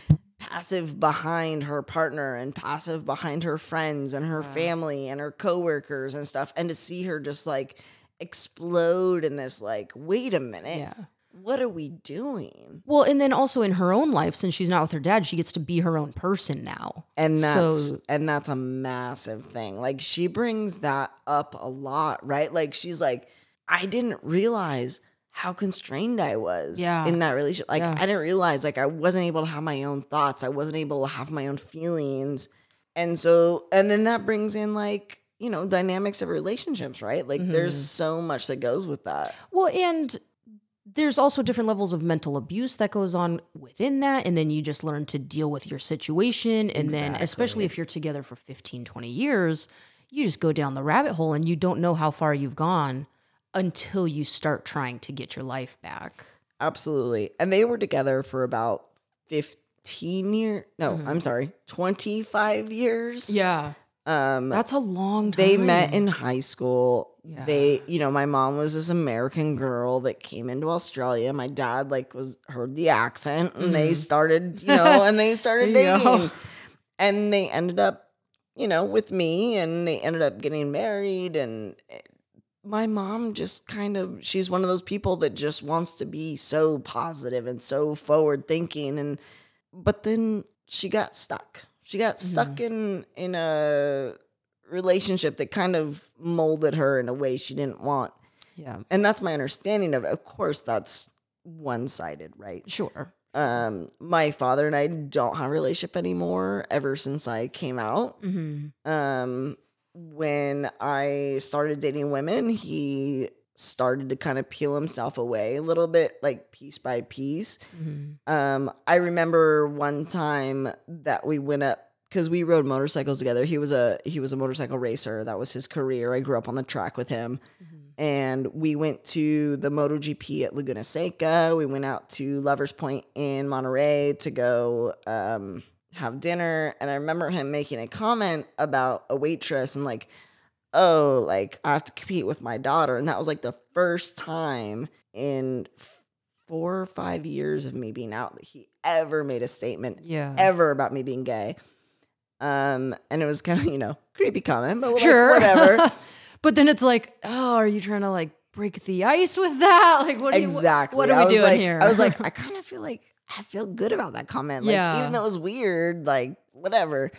passive behind her partner and passive behind her friends and her family and her coworkers and stuff. And to see her just like explode in this like, wait a minute. yeah. what are we doing? Well, and then also in her own life, since she's not with her dad, she gets to be her own person now. And that's So- and that's a massive thing. Like she brings that up a lot, right? Like she's like, I didn't realize how constrained I was Yeah. in that relationship. Like Yeah. I didn't realize like I wasn't able to have my own thoughts. I wasn't able to have my own feelings. And so and then that brings in like, you know, dynamics of relationships, right? Like there's Mm-hmm. so much that goes with that. Well, and there's also different levels of mental abuse that goes on within that. And then you just learn to deal with your situation. And then, especially if you're together for 15, 20 years, you just go down the rabbit hole and you don't know how far you've gone until you start trying to get your life back. Absolutely. And they were together for about 15 years. No, I'm sorry, 25 years. Yeah. Um, That's a long time. they met in high school. Yeah. They, you know, my mom was this American girl that came into Australia. My dad like was heard the accent and they started, you *laughs* know, and they started Mm-hmm. There you go. dating. And they ended up, you know, with me and they ended up getting married and my mom just kind of she's one of those people that just wants to be so positive and so forward thinking and but then she got stuck she got stuck in in a relationship that kind of molded her in a way she didn't want Yeah. and that's my understanding of it of course that's one-sided right Sure. um my father and i don't have a relationship anymore ever since i came out Mm-hmm. um when I started dating women, he started to kind of peel himself away a little bit, like piece by piece. Mm-hmm. Um, I remember one time that we went up because we rode motorcycles together. He was a he was a motorcycle racer. That was his career. I grew up on the track with him. And we went to the MotoGP at Laguna Seca. We went out to Lovers Point in Monterey to go um, have dinner. And I remember him making a comment about a waitress and like, oh, like I have to compete with my daughter. And that was like the first time in four or five years of me being out that he ever made a statement Yeah. ever about me being gay. Um, and it was kind of, you know, creepy comment, but like, Sure. whatever. *laughs* but then it's like, oh, are you trying to like break the ice with that? Like, what? Are you, what- exactly. what, are I we doing like, here? I was like, *laughs* I kind of feel like I feel good about that comment. Like, Yeah. even though it was weird, like whatever.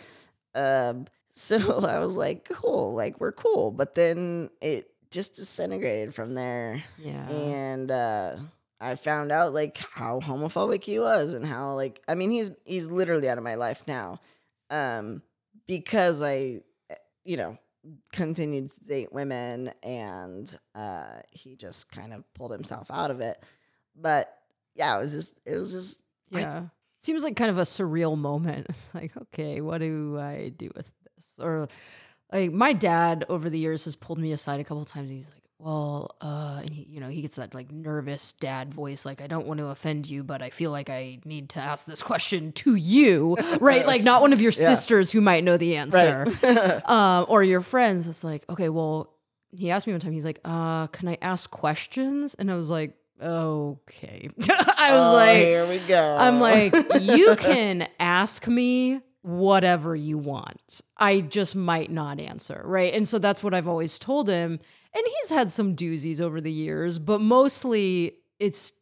Um, *laughs* so *laughs* I was like, cool, like we're cool. But then it just disintegrated from there, yeah. and uh, I found out like how homophobic he was, and how like I mean he's he's literally out of my life now, um, because I, eh, you know, continued to date women and uh he just kind of pulled himself out of it but yeah it was just it was just I- Yeah. Seems like kind of a surreal moment. *laughs* It's like, okay, what do I do with this? Or like my dad over the years has pulled me aside a couple of times. He's like, well, uh, and he, you know, he gets that like nervous dad voice, like, I don't want to offend you, but I feel like I need to ask this question to you, *laughs* right? Like, not one of your Yeah. sisters who might know the answer, um, *laughs* or your friends. It's like, okay, well, he asked me one time, he's like, uh, can I ask questions? And I was like, okay. *laughs* I was oh, like, here we go I'm like, *laughs* you can ask me whatever you want. I just might not answer. Right. And so that's what I've always told him. And he's had some doozies over the years, but mostly it's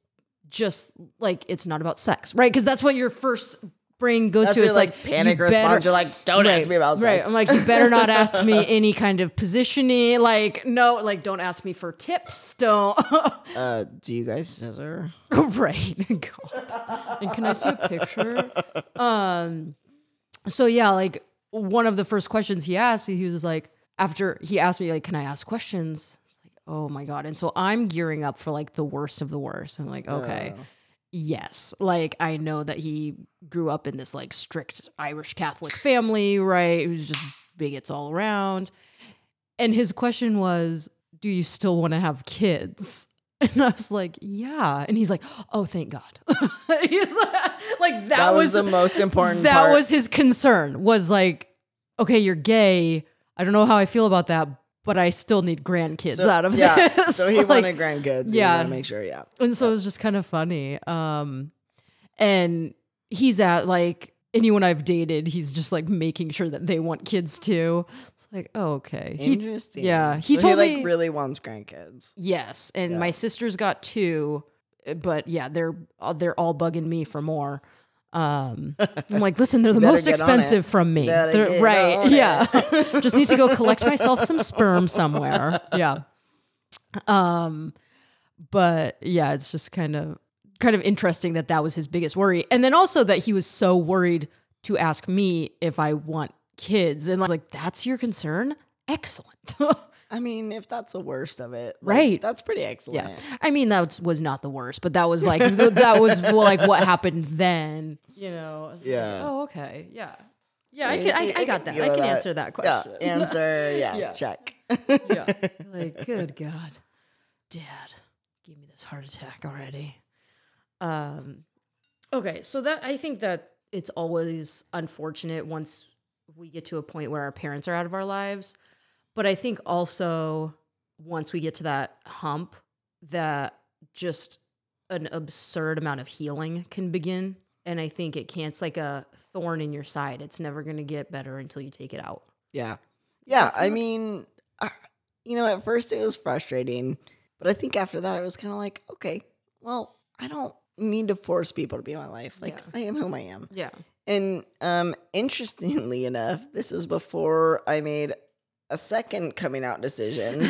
just like, it's not about sex. Right. Cause that's what your first brain goes that's to. It's like, like, panic you response better- you're like don't ask me about Right. I'm like, you better not ask me *laughs* any kind of positioning. Like, no, like, don't ask me for tips. Don't. *laughs* uh do you guys scissor *laughs* right. God. And can I see a picture? Um. So yeah, like one of the first questions he asked, he was like, after he asked me, like, can I ask questions? It's like, oh my god. And so I'm gearing up for like the worst of the worst. I'm like, okay. Yes. Like I know that he grew up in this like strict Irish Catholic family, right? It was just bigots all around. And his question was, Do you still want to have kids? *laughs* And I was like, Yeah. And he's like, Oh, thank God. *laughs* he's like, *laughs* like, that, that was, was, the most important that part. was his concern, was like, okay, you're gay. I don't know how I feel about that, but I still need grandkids So- out of yeah this. so he *laughs* Like, wanted grandkids yeah. yeah make sure yeah and so it was just kind of funny. Um, and he's at like anyone I've dated, he's just like making sure that they want kids too. It's like, oh, okay. He, interesting yeah, he So told he like me- really wants grandkids yes. And Yeah. my sister's got two. but yeah, they're uh, they're all bugging me for more. Um, I'm like, listen, they're *laughs* the most get on it. expensive from me. They're- right? Yeah, *laughs* just need to go collect myself some sperm somewhere. Yeah. Um, but yeah, it's just kind of kind of interesting that that was his biggest worry, and then also that he was so worried to ask me if I want kids, and like that's your concern. Excellent. *laughs* I mean, if that's the worst of it, like, Right. That's pretty excellent. Yeah, I mean that was, not the worst, but that was like th- that was *laughs* like what happened then. You know? It's like, Yeah. oh, okay. Yeah. Yeah, I You can. I, you I got that. I can with answer that question. *laughs* Yeah, answer yes, Yeah. check. yeah. *laughs* Like, good God, Dad, give me this heart attack already. Um. Okay, so that I think that it's always unfortunate once we get to a point where our parents are out of our lives, but I think also once we get to that hump, that just an absurd amount of healing can begin. And I think it can't. It's like a thorn in your side. It's never going to get better until you take it out. Yeah. Yeah. I mean, I, you know, at first it was frustrating, but I think after that it was kind of like, okay, well, I don't need to force people to be my life. Like, Yeah. I am whom I am. Yeah. And um, interestingly *laughs* enough, this is before I made a second coming out decision,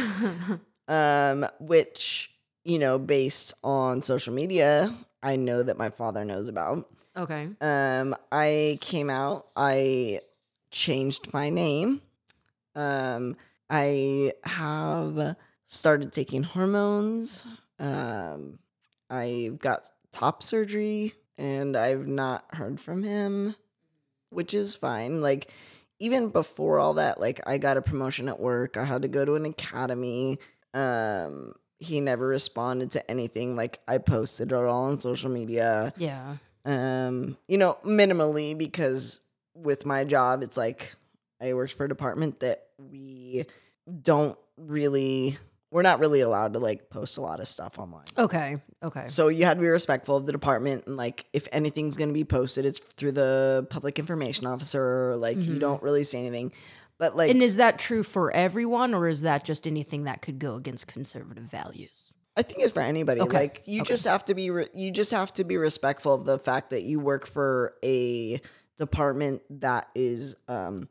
*laughs* um, which, you know, based on social media, I know that my father knows about. okay. Um, I came out. I changed my name. Um, I have started taking hormones. Um, I got top surgery, and I've not heard from him, which is fine. Like even before all that, like I got a promotion at work. I had to go to an academy. Um, he never responded to anything. Like I posted it all on social media Yeah. um you know minimally because with my job it's like i worked for a department that we don't really we're not really allowed to like post a lot of stuff online Okay. Okay. so you had to be respectful of the department and like if anything's going to be posted it's through the public information officer like you don't really say anything but like And is that true for everyone, or is that just anything that could go against conservative values? I think it's for anybody. Okay. Like you just have to be re- you just have to be respectful of the fact that you work for a department that is um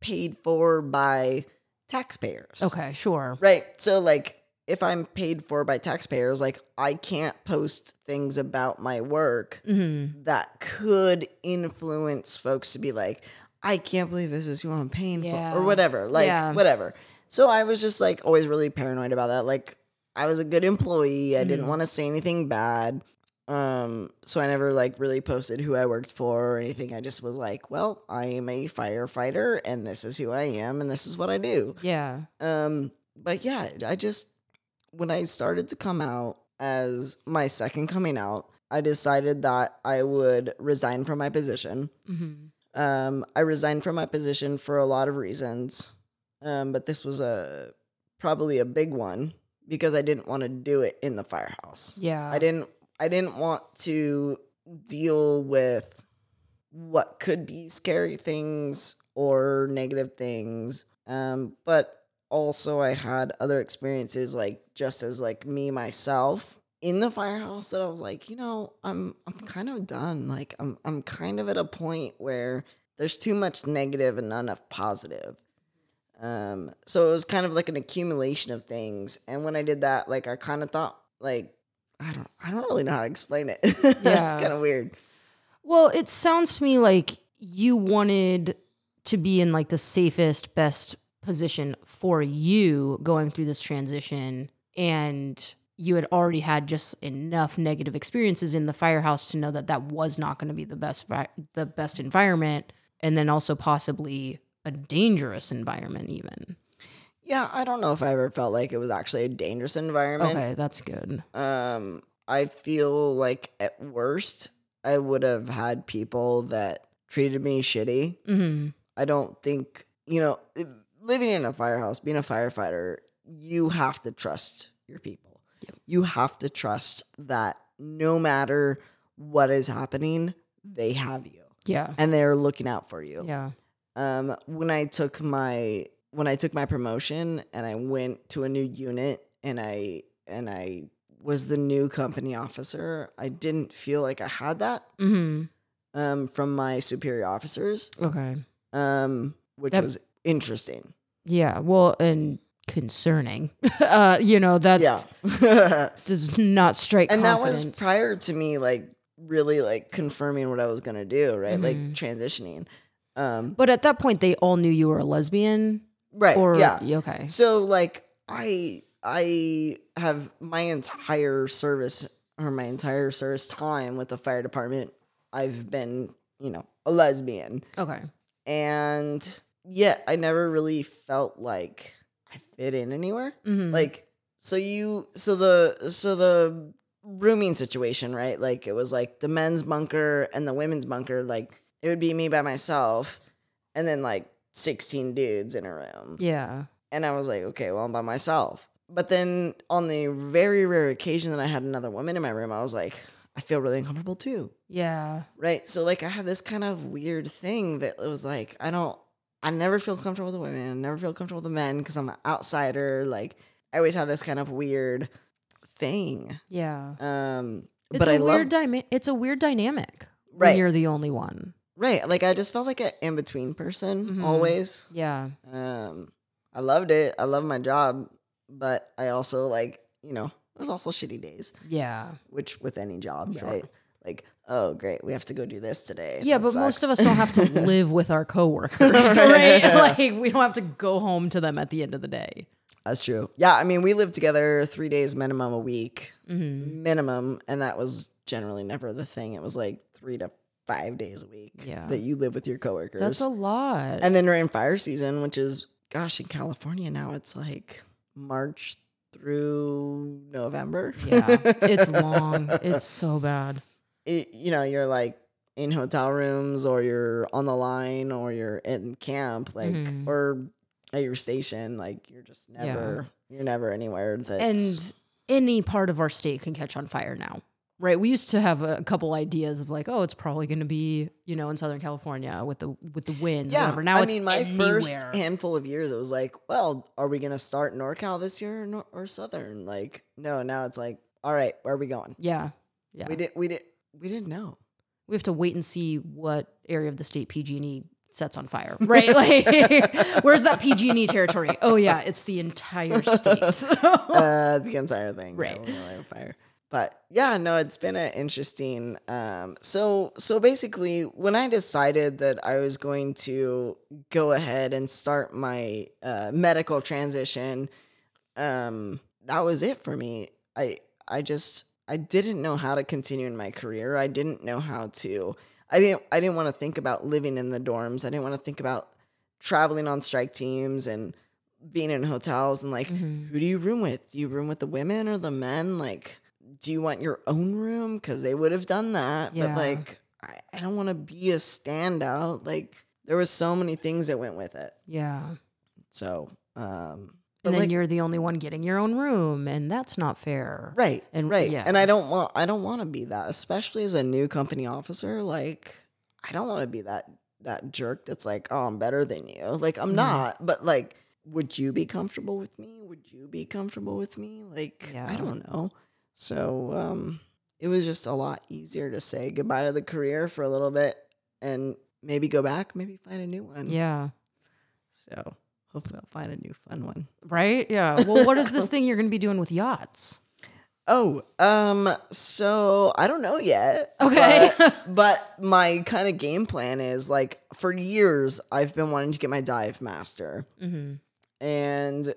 paid for by taxpayers. Okay, sure. Right. So like if I'm paid for by taxpayers, like I can't post things about my work Mm-hmm. that could influence folks to be like, I can't believe this is who I'm paying Yeah. for or whatever. Like Yeah. whatever. So I was just like always really paranoid about that. Like I was a good employee. I Mm-hmm. didn't want to say anything bad. Um, so I never like really posted who I worked for or anything. I just was like, well, I am a firefighter and this is who I am and this is what I do. Yeah. Um, but yeah, I just when I started to come out as my second coming out, I decided that I would resign from my position. Mm-hmm. Um, I resigned from my position for a lot of reasons, um, but this was a probably a big one because I didn't want to do it in the firehouse. Yeah. I didn't. I didn't want to deal with what could be scary things or negative things. Um, but also I had other experiences like just as like me myself in the firehouse that I was like, you know, I'm I'm kind of done. Like I'm I'm kind of at a point where there's too much negative and not enough positive. Um, so it was kind of like an accumulation of things. And when I did that, like I kind of thought like I don't I don't really know how to explain it. *laughs* it's Yeah. kind of weird. Well, it sounds to me like you wanted to be in like the safest, best position for you going through this transition. And you had already had just enough negative experiences in the firehouse to know that that was not going to be the best, the best environment. And then also possibly a dangerous environment, even. Yeah, I don't know if I ever felt like it was actually a dangerous environment. Okay, that's good. Um, I feel like at worst, I would have had people that treated me shitty. hmm I don't think, you know, living in a firehouse, being a firefighter, you have to trust your people. You have to trust that no matter what is happening, they have you Yeah. and they're looking out for you. Yeah. um, when I took my when I took my promotion and I went to a new unit and I and I was the new company officer, I didn't feel like I had that hmm um, from my superior officers, Okay. um, which That- was interesting. Yeah. Well, and concerning. *laughs* uh, you know that Yeah. *laughs* does not strike. and that was prior to me like really like confirming what I was gonna do, right? Like Mhm. transitioning. Um, But at that point, they all knew you were a lesbian, right. or yeah. okay. So like I I have my entire service or my entire service time with the fire department, I've been, you know, a lesbian. Okay. And yet I never really felt like I fit in anywhere. Mhm. Like so you so the so the rooming situation, right? Like it was like the men's bunker and the women's bunker, like it would be me by myself and then like 16 dudes in a room. yeah. And I was like, okay, well, I'm by myself. But then on the very rare occasion that I had another woman in my room, I was like, I feel really uncomfortable too. Yeah. Right. So, like, I had this kind of weird thing that it was like, I don't, I never feel comfortable with the women. I never feel comfortable with the men because I'm an outsider. Like, I always have this kind of weird thing. Yeah. Um, It's but a I weird love, dyma- It's a weird dynamic Right. when you're the only one. Right. Like, I just felt like an in between person Mhm. always. Yeah. Um, I loved it. I love my job, but I also like, you know, there's also shitty days, Yeah. which with any job, Sure. right? Like, oh great, we have to go do this today. Yeah, That but most of us don't have to *laughs* live with our coworkers, *laughs* right? *laughs* Like we don't have to go home to them at the end of the day. That's true. Yeah, I mean, we lived together three days minimum a week, Mm-hmm. minimum, and that was generally never the thing. It was like three to five days a week Yeah. that you live with your coworkers. That's a lot. and then during fire season, which is gosh, in California now, it's like March through November. yeah, it's *laughs* long. It's so bad. it, you know, you're like in hotel rooms or you're on the line or you're in camp, like Mhm. or at your station, like you're just Yeah. never you're never anywhere that's And any part of our state can catch on fire now. Right. We used to have a couple ideas of like, oh, it's probably going to be, you know, in Southern California with the with the winds, yeah. whatever. Now I mean, my anywhere. first handful of years, it was like, well, are we gonna start NorCal this year or, nor- or Southern? Like, no, now it's like, all right, where are we going? yeah, yeah. We didn't, we didn't, we didn't know. we have to wait and see what area of the state PG&E sets on fire, right? Like, *laughs* where's that PG&E territory? Oh yeah, it's the entire state. *laughs* uh, the entire thing. Right. Yeah, we're gonna light on fire. But yeah, no, it's been an interesting. Um, so so basically, when I decided that I was going to go ahead and start my uh, medical transition, um, that was it for me. I I just I didn't know how to continue in my career. I didn't know how to. I didn't I didn't want to think about living in the dorms. I didn't want to think about traveling on strike teams and being in hotels and like Mhm. who do you room with? Do you room with the women or the men? Like, do you want your own room? Because they would have done that. Yeah. But like, I, I don't want to be a standout. Like, there was so many things that went with it. Yeah. So, um, And then like, you're the only one getting your own room, and that's not fair. right, and- right, yeah. and I don't want, I don't want to be that, especially as a new company officer. Like, I don't want to be that that jerk that's like, oh, I'm better than you. Like, I'm Mhm. not. But like, would you be comfortable with me? Would you be comfortable with me? Like, Yeah. I don't know. So, um, it was just a lot easier to say goodbye to the career for a little bit and maybe go back, maybe find a new one. Yeah. So hopefully I'll find a new fun one. Right? Yeah. Well, what is this *laughs* thing you're going to be doing with yachts? Oh, um, so I don't know yet. Okay. But, *laughs* but my kind of game plan is like for years I've been wanting to get my dive master hmm and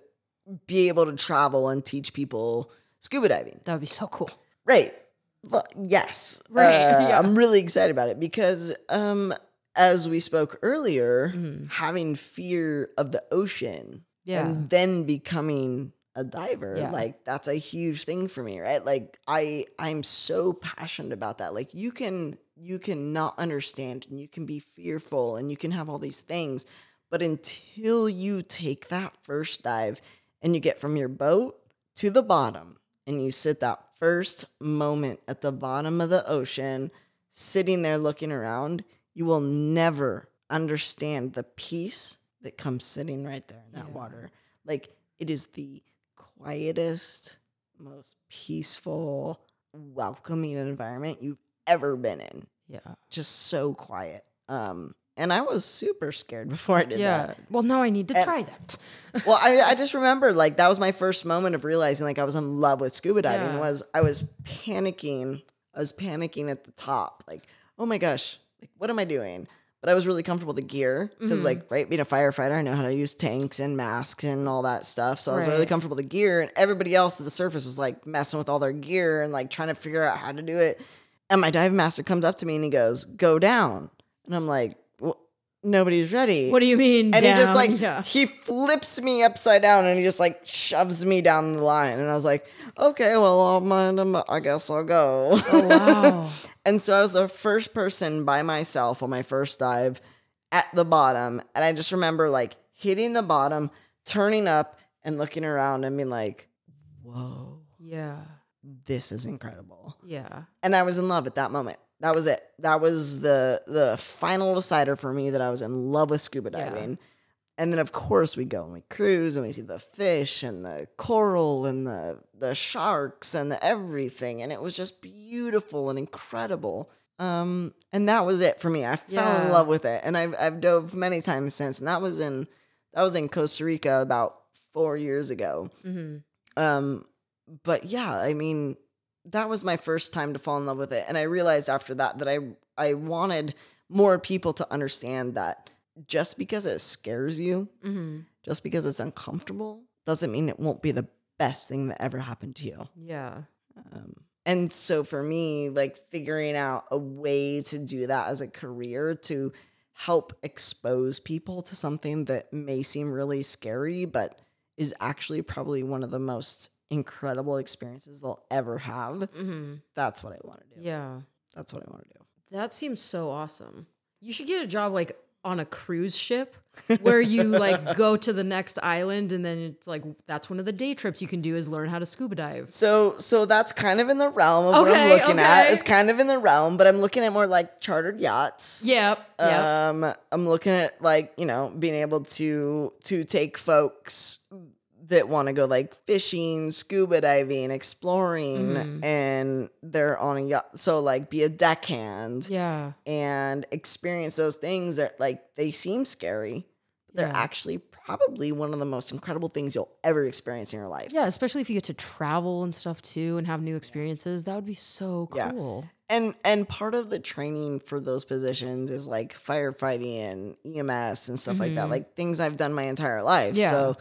be able to travel and teach people scuba diving. That would be so cool. Right. Well, yes. Right, *laughs* Uh, yeah. I'm really excited about it because um as we spoke earlier, Mhm. having fear of the ocean Yeah. and then becoming a diver Yeah. like that's a huge thing for me right like i i'm so passionate about that like you can you can not understand and you can be fearful and you can have all these things but until you take that first dive and you get from your boat to the bottom and you sit that first moment at the bottom of the ocean sitting there looking around you will never understand the peace that comes sitting right there in that Yeah. water like it is the quietest most peaceful, welcoming environment you've ever been in. Yeah. Just so quiet. Um, and I was super scared *laughs* before I did Yeah. that. Well, now I need to And- try that. *laughs* Well, I, I just remember like that was my first moment of realizing like I was in love with scuba diving. Yeah. Was I was panicking. I was panicking at the top, like, oh my gosh, like what am I doing? But I was really comfortable with the gear because, Mm-hmm. like, right, being a firefighter, I know how to use tanks and masks and all that stuff. So I was really comfortable with the gear, and everybody else at the surface was like messing with all their gear and like trying to figure out how to do it. And my dive master comes up to me and he goes, "Go down," and I'm like, "Nobody's ready." What do you mean? and he just like yeah. he flips me upside down and he just like shoves me down the line and i was like okay well i'll mind him i guess i'll go Oh, wow. *laughs* and so i was the first person by myself on my first dive at the bottom and i just remember like hitting the bottom turning up and looking around and being like whoa yeah. this is incredible Yeah. and I was in love at that moment. That was it. That was the the final decider for me that I was in love with scuba Yeah. diving. And then of course we go and we cruise and we see the fish and the coral and the the sharks and the everything and it was just beautiful and incredible. Um and that was it for me. I fell in love with it and I've I've dove many times since and that was in that was in Costa Rica about 4 years ago. hmm Um, but yeah, I mean, that was my first time to fall in love with it, and I realized after that that I I wanted more people to understand that just because it scares you, hmm just because it's uncomfortable, doesn't mean it won't be the best thing that ever happened to you. Yeah. Um, and so for me, like figuring out a way to do that as a career to help expose people to something that may seem really scary, but is actually probably one of the most incredible experiences they'll ever have. hmm That's what I want to do. Yeah. That's what I want to do. That seems so awesome. You should get a job like on a cruise ship where you like *laughs* go to the next island and then it's like that's one of the day trips you can do is learn how to scuba dive. So, so that's kind of in the realm of what I'm Okay, looking at. It's kind of in the realm, but I'm looking at more like chartered yachts. Yep. Yep. Um, I'm looking at like you know being able to to take folks that want to go like fishing, scuba diving, exploring, Mhm. and they're on a yacht. So like be a deckhand yeah. and experience those things that like they seem scary. But they're Yeah. actually probably one of the most incredible things you'll ever experience in your life. Yeah, especially if you get to travel and stuff too and have new experiences. That would be so Yeah. cool. and and part of the training for those positions is like firefighting and EMS and stuff like that, Mhm. like things I've done my entire life. Yeah. So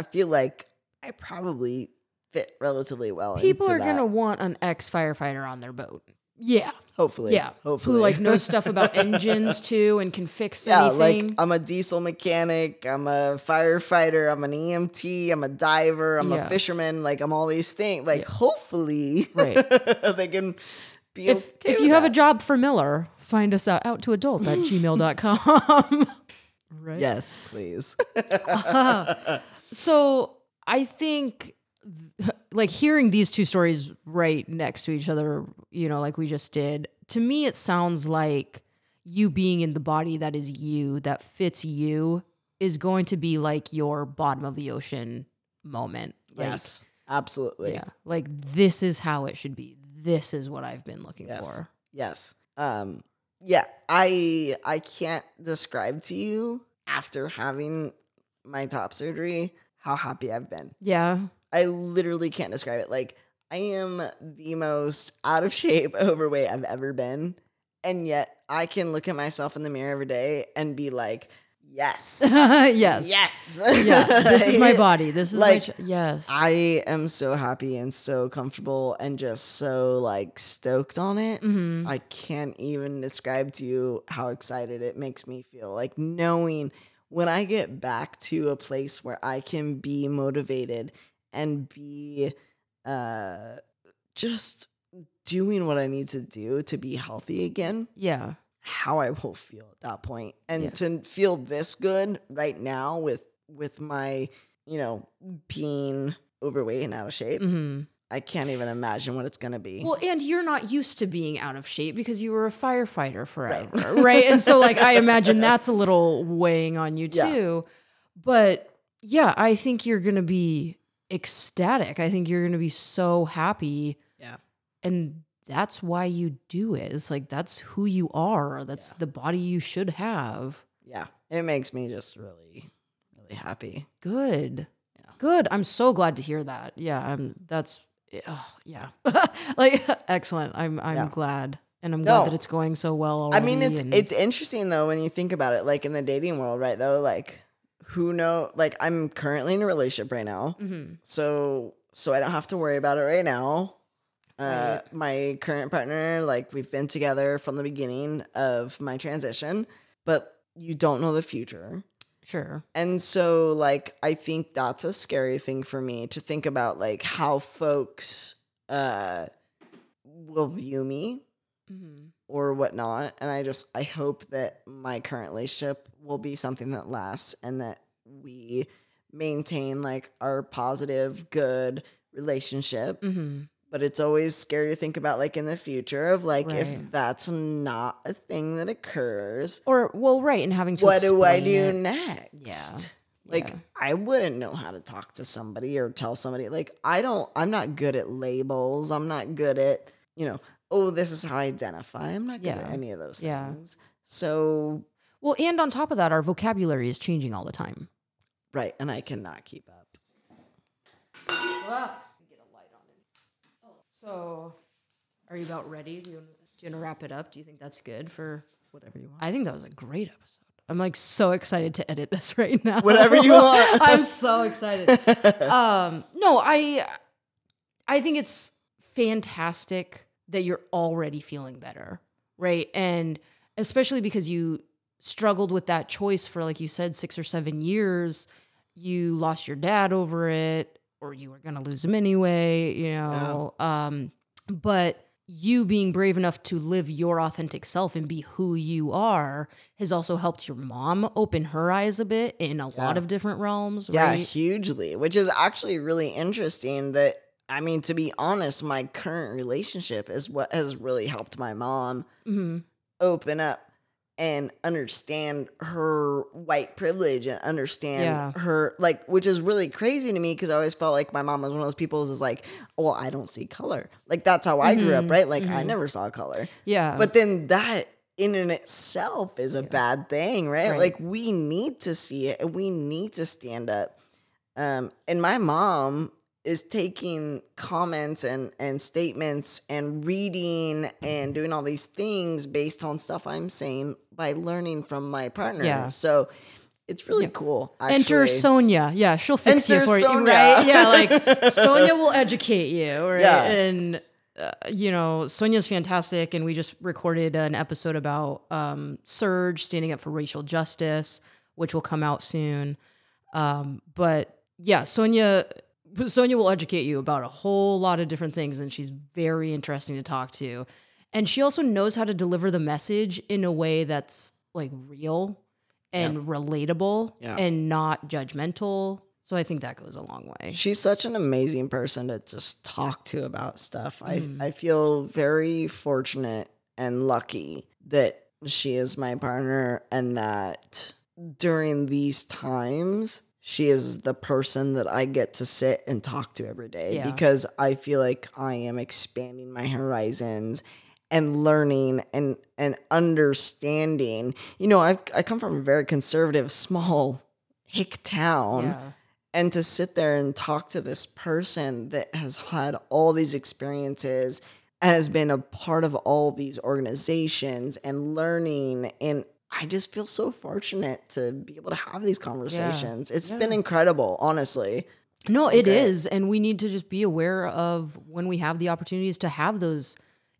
I feel like I probably fit relatively well. People are that. going to want an ex firefighter on their boat. Yeah. hopefully, Yeah. hopefully, Who like knows stuff about *laughs* engines too and can fix yeah, anything. like I'm a diesel mechanic, I'm a firefighter, I'm an EMT, I'm a diver, I'm Yeah. a fisherman, like I'm all these things. Like hopefully, *laughs* Right. they can be if okay if you have a job for Miller, find us out, out to adult at *laughs* gmail.com. right. yes, please. So I think like hearing these two stories right next to each other, you know, like we just did, to me it sounds like you being in the body that is you, that fits you, is going to be like your bottom of the ocean moment. Like, yes, absolutely. Yeah. Like this is how it should be. This is what I've been looking Yes. for. Yes. Um yeah, I I can't describe to you after having my top surgery how happy I've been. Yeah. I literally can't describe it. Like I am the most out of shape, *laughs* overweight I've ever been. And yet I can look at myself in the mirror every day and be like, yes. *laughs* yes. yes. Yeah. This is my *laughs* body. This is Like, my ch- yes. I am so happy and so comfortable and just so like stoked on it. Mhm. I can't even describe to you how excited it makes me feel. Like knowing when I get back to a place where I can be motivated and be uh just doing what I need to do to be healthy again, Yeah. how I will feel at that point. And Yeah. to feel this good right now with with my, you know, being overweight and out of shape, hmm I can't even imagine what it's gonna be. Well, and you're not used to being out of shape because you were a firefighter forever, right? And so, *laughs* like, I imagine that's a little weighing on you Yeah. too. But yeah, I think you're gonna be ecstatic. I think you're going to be so happy. Yeah. And that's why you do it. It's like that's who you are. That's the body you should have. Yeah. It makes me just really, really happy. Good. Yeah. Good. I'm so glad to hear that. Yeah. I'm, that's, oh, yeah. *laughs* like, excellent. I'm, I'm Yeah. glad. And I'm glad that it's going so well I mean, it's and- it's interesting though when you think about it, like in the dating world, right? Though, like who know? Like I'm currently in a relationship right now, Mm-hmm. so so I don't have to worry about it right now. Uh, my current partner, like we've been together from the beginning of my transition, but you don't know the future. Sure. And so, like, I think that's a scary thing for me to think about, like, how folks uh, will view me Mm-hmm. or whatnot. And I just, I hope that my current relationship will be something that lasts and that we maintain, like, our positive, good relationship. Mm-hmm. But it's always scary to think about, like, in the future of, like, Right. if that's not a thing that occurs, Or, well, right. And having to what do I do it. next? Like Yeah. I wouldn't know how to talk to somebody or tell somebody. Like I don't I'm not good at labels. I'm not good at, you know, oh, this is how I identify. I'm not good at Yeah. any of those Yeah. things. So Well, and on top of that, our vocabulary is changing all the time. right, and I cannot keep up. So, are you about ready? Do you, do you want to wrap it up? Do you think that's good for? Whatever you want. I think that was a great episode. I'm like so excited to edit this *laughs* right now. Whatever you *laughs* want. I'm so excited. *laughs* um, no, I, I think it's fantastic that you're already feeling better, right? And especially because you struggled with that choice for, like you said, six or seven years. You lost your dad over it, or you were gonna lose them anyway, you know. Um, but you being brave enough to live your authentic self and be who you are has also helped your mom open her eyes a bit in a lot of different realms, Yeah, right? hugely, which is actually really interesting that I mean, to be honest, my current relationship is what has really helped my mom hmm open up and understand her white privilege and understand Yeah. her like which is really crazy to me because I always felt like my mom was one of those people who's like, well, I don't see color. Like that's how I grew up, right? Like I never saw color. Yeah. But then that in and itself is a bad thing, right? Right. Like we need to see it and we need to stand up. Um, and my mom is taking comments and and statements and reading and doing all these things based on stuff I'm saying by learning from my partner. Yeah. So it's really cool. Enter. Sonia. Yeah, she'll fix you Enter for you, right? *laughs* Yeah, like Sonia will educate you, right? Yeah. And uh, you know, Sonia's fantastic, and we just recorded an episode about um, SURJ standing up for racial justice, which will come out soon. Um, but yeah, Sonia. Sonia will educate you about a whole lot of different things, and she's very interesting to talk to. And she also knows how to deliver the message in a way that's like real and relatable Yeah. and not judgmental. So I think that goes a long way. She's such an amazing person to just talk to about stuff. Mm. I I feel very fortunate and lucky that she is my partner and that during these times she is the person that I get to sit and talk to every day Yeah. because I feel like I am expanding my horizons and learning and and understanding. You know, I I come from a very conservative small hick town Yeah. and to sit there and talk to this person that has had all these experiences and has been a part of all these organizations and learning and I just feel so fortunate to be able to have these conversations. It's been incredible, honestly. No, it is, And we need to just be aware of when we have the opportunities to have those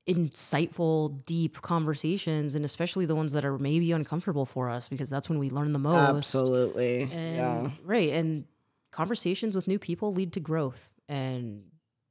insightful, deep conversations, and especially the ones that are maybe uncomfortable for us, because that's when we learn the most. Absolutely. And, yeah. Right. And conversations with new people lead to growth. And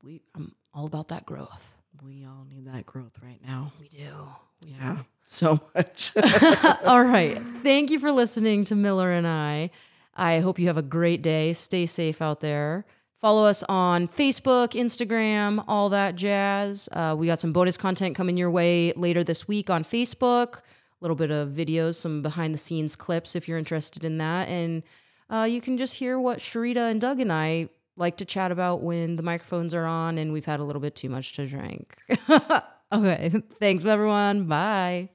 we I'm all about that growth. We all need that growth right now. We do. We Yeah. So much. *laughs* All right. Thank you for listening to Miller and I. I hope you have a great day. Stay safe out there. Follow us on Facebook, Instagram, all that jazz. Uh, we got some bonus content coming your way later this week on Facebook. A little bit of videos, some behind the scenes clips if you're interested in that. And uh, you can just hear what Sharita and Doug and I like to chat about when the microphones are on and we've had a little bit too much to drink. *laughs* okay. Thanks, everyone. Bye.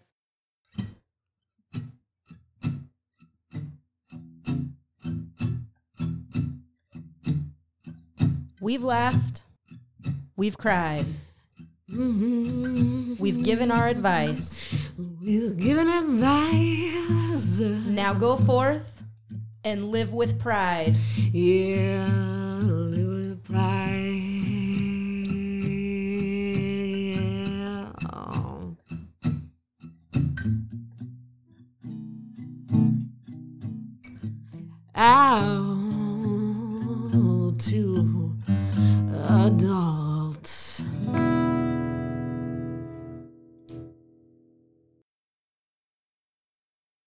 We've laughed. We've cried. Mm-hmm. We've given our advice. We've given advice. Now go forth and live with pride. Yeah, live with pride. Yeah. Out to